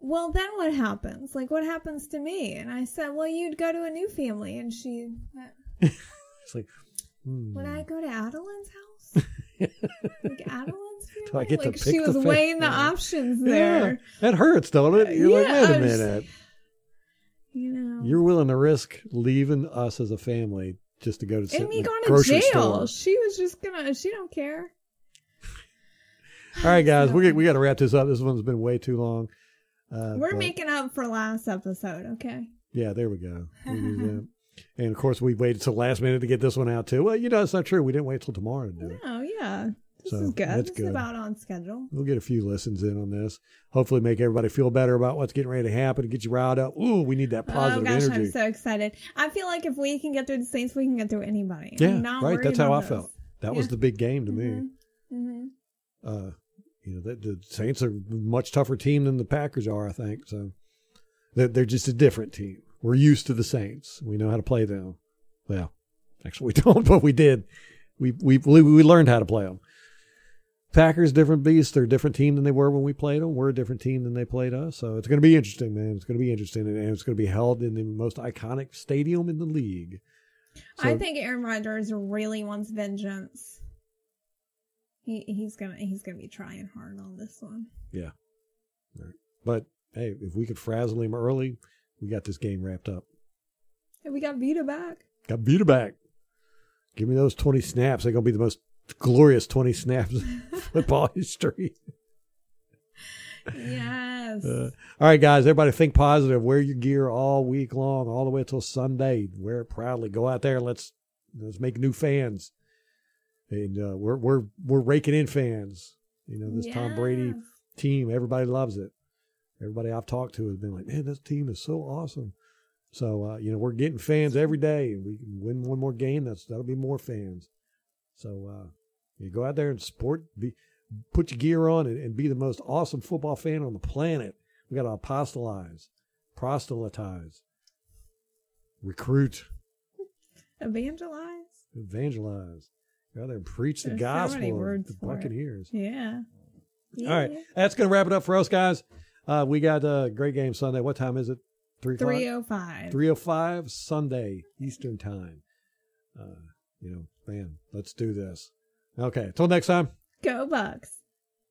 Well, then what happens? Like, what happens to me? And I said, well, you'd go to a new family. And she, It's like, hmm. would I go to Adeline's house? like Adeline's family? Do I get to like pick she was fa- weighing the yeah. options Yeah, there. that hurts, don't it? You're like, Yeah, wait a minute. You know. You're willing to risk leaving us as a family just to go to sit and me in the going to jail. store. She was just gonna. She don't care. All right, guys, So- we we got to wrap this up. This one's been way too long. Uh, We're but- making up for last episode. Okay. Yeah, there we go. We did that. and of course, we waited till last minute to get this one out too. Well, you know, it's not true. We didn't wait till tomorrow to do it. No, yeah. This So, is good. that's this good. is about on schedule. We'll get a few lessons in on this. Hopefully, make everybody feel better about what's getting ready to happen and get you riled up. Ooh, we need that positive oh gosh, energy. I'm so excited. I feel like if we can get through the Saints, we can get through anybody. yeah, right. That's how I about felt. That was the big game to me. hmm Uh, you know, the, the Saints are a much tougher team than the Packers are. I think so. They're, they're just a different team. We're used to the Saints. We know how to play them. Well, actually, we don't, but we did. We we we we learned how to play them. Packers, different beast. They're a different team than they were when we played them. We're a different team than they played us. So it's going to be interesting, man. It's going to be interesting, and it's going to be held in the most iconic stadium in the league. I think Aaron Rodgers really wants vengeance. He he's gonna he's gonna be trying hard on this one. Yeah. But hey, if we could frazzle him early, we got this game wrapped up. And we got Vita back. Got Buta back. Give me those 20 snaps. They're going to be the most glorious 20 snaps in football history. Yes. Uh, all right, guys, everybody think positive. Wear your gear all week long, all the way until Sunday. Wear it proudly. Go out there. Let's let's make new fans. And uh, we're we're we're raking in fans. You know this Tom Brady team. Everybody loves it. Everybody I've talked to has been like, man, this team is so awesome. So uh, you know we're getting fans every day. We can win one more game. That's that'll be more fans. So uh, you go out there and support. Be put your gear on and, and be the most awesome football fan on the planet. We got to apostolize, proselytize, recruit, Evangelize. evangelize. Go there and preach the There's so gospel many words the for it. Buccaneers. Yeah. All right, that's going to wrap it up for us, guys. Uh, we got a great game Sunday. What time is it? Three. Three oh five. Three o five Sunday Eastern time. Uh, you know, man, let's do this. Okay, till next time. Go Bucks.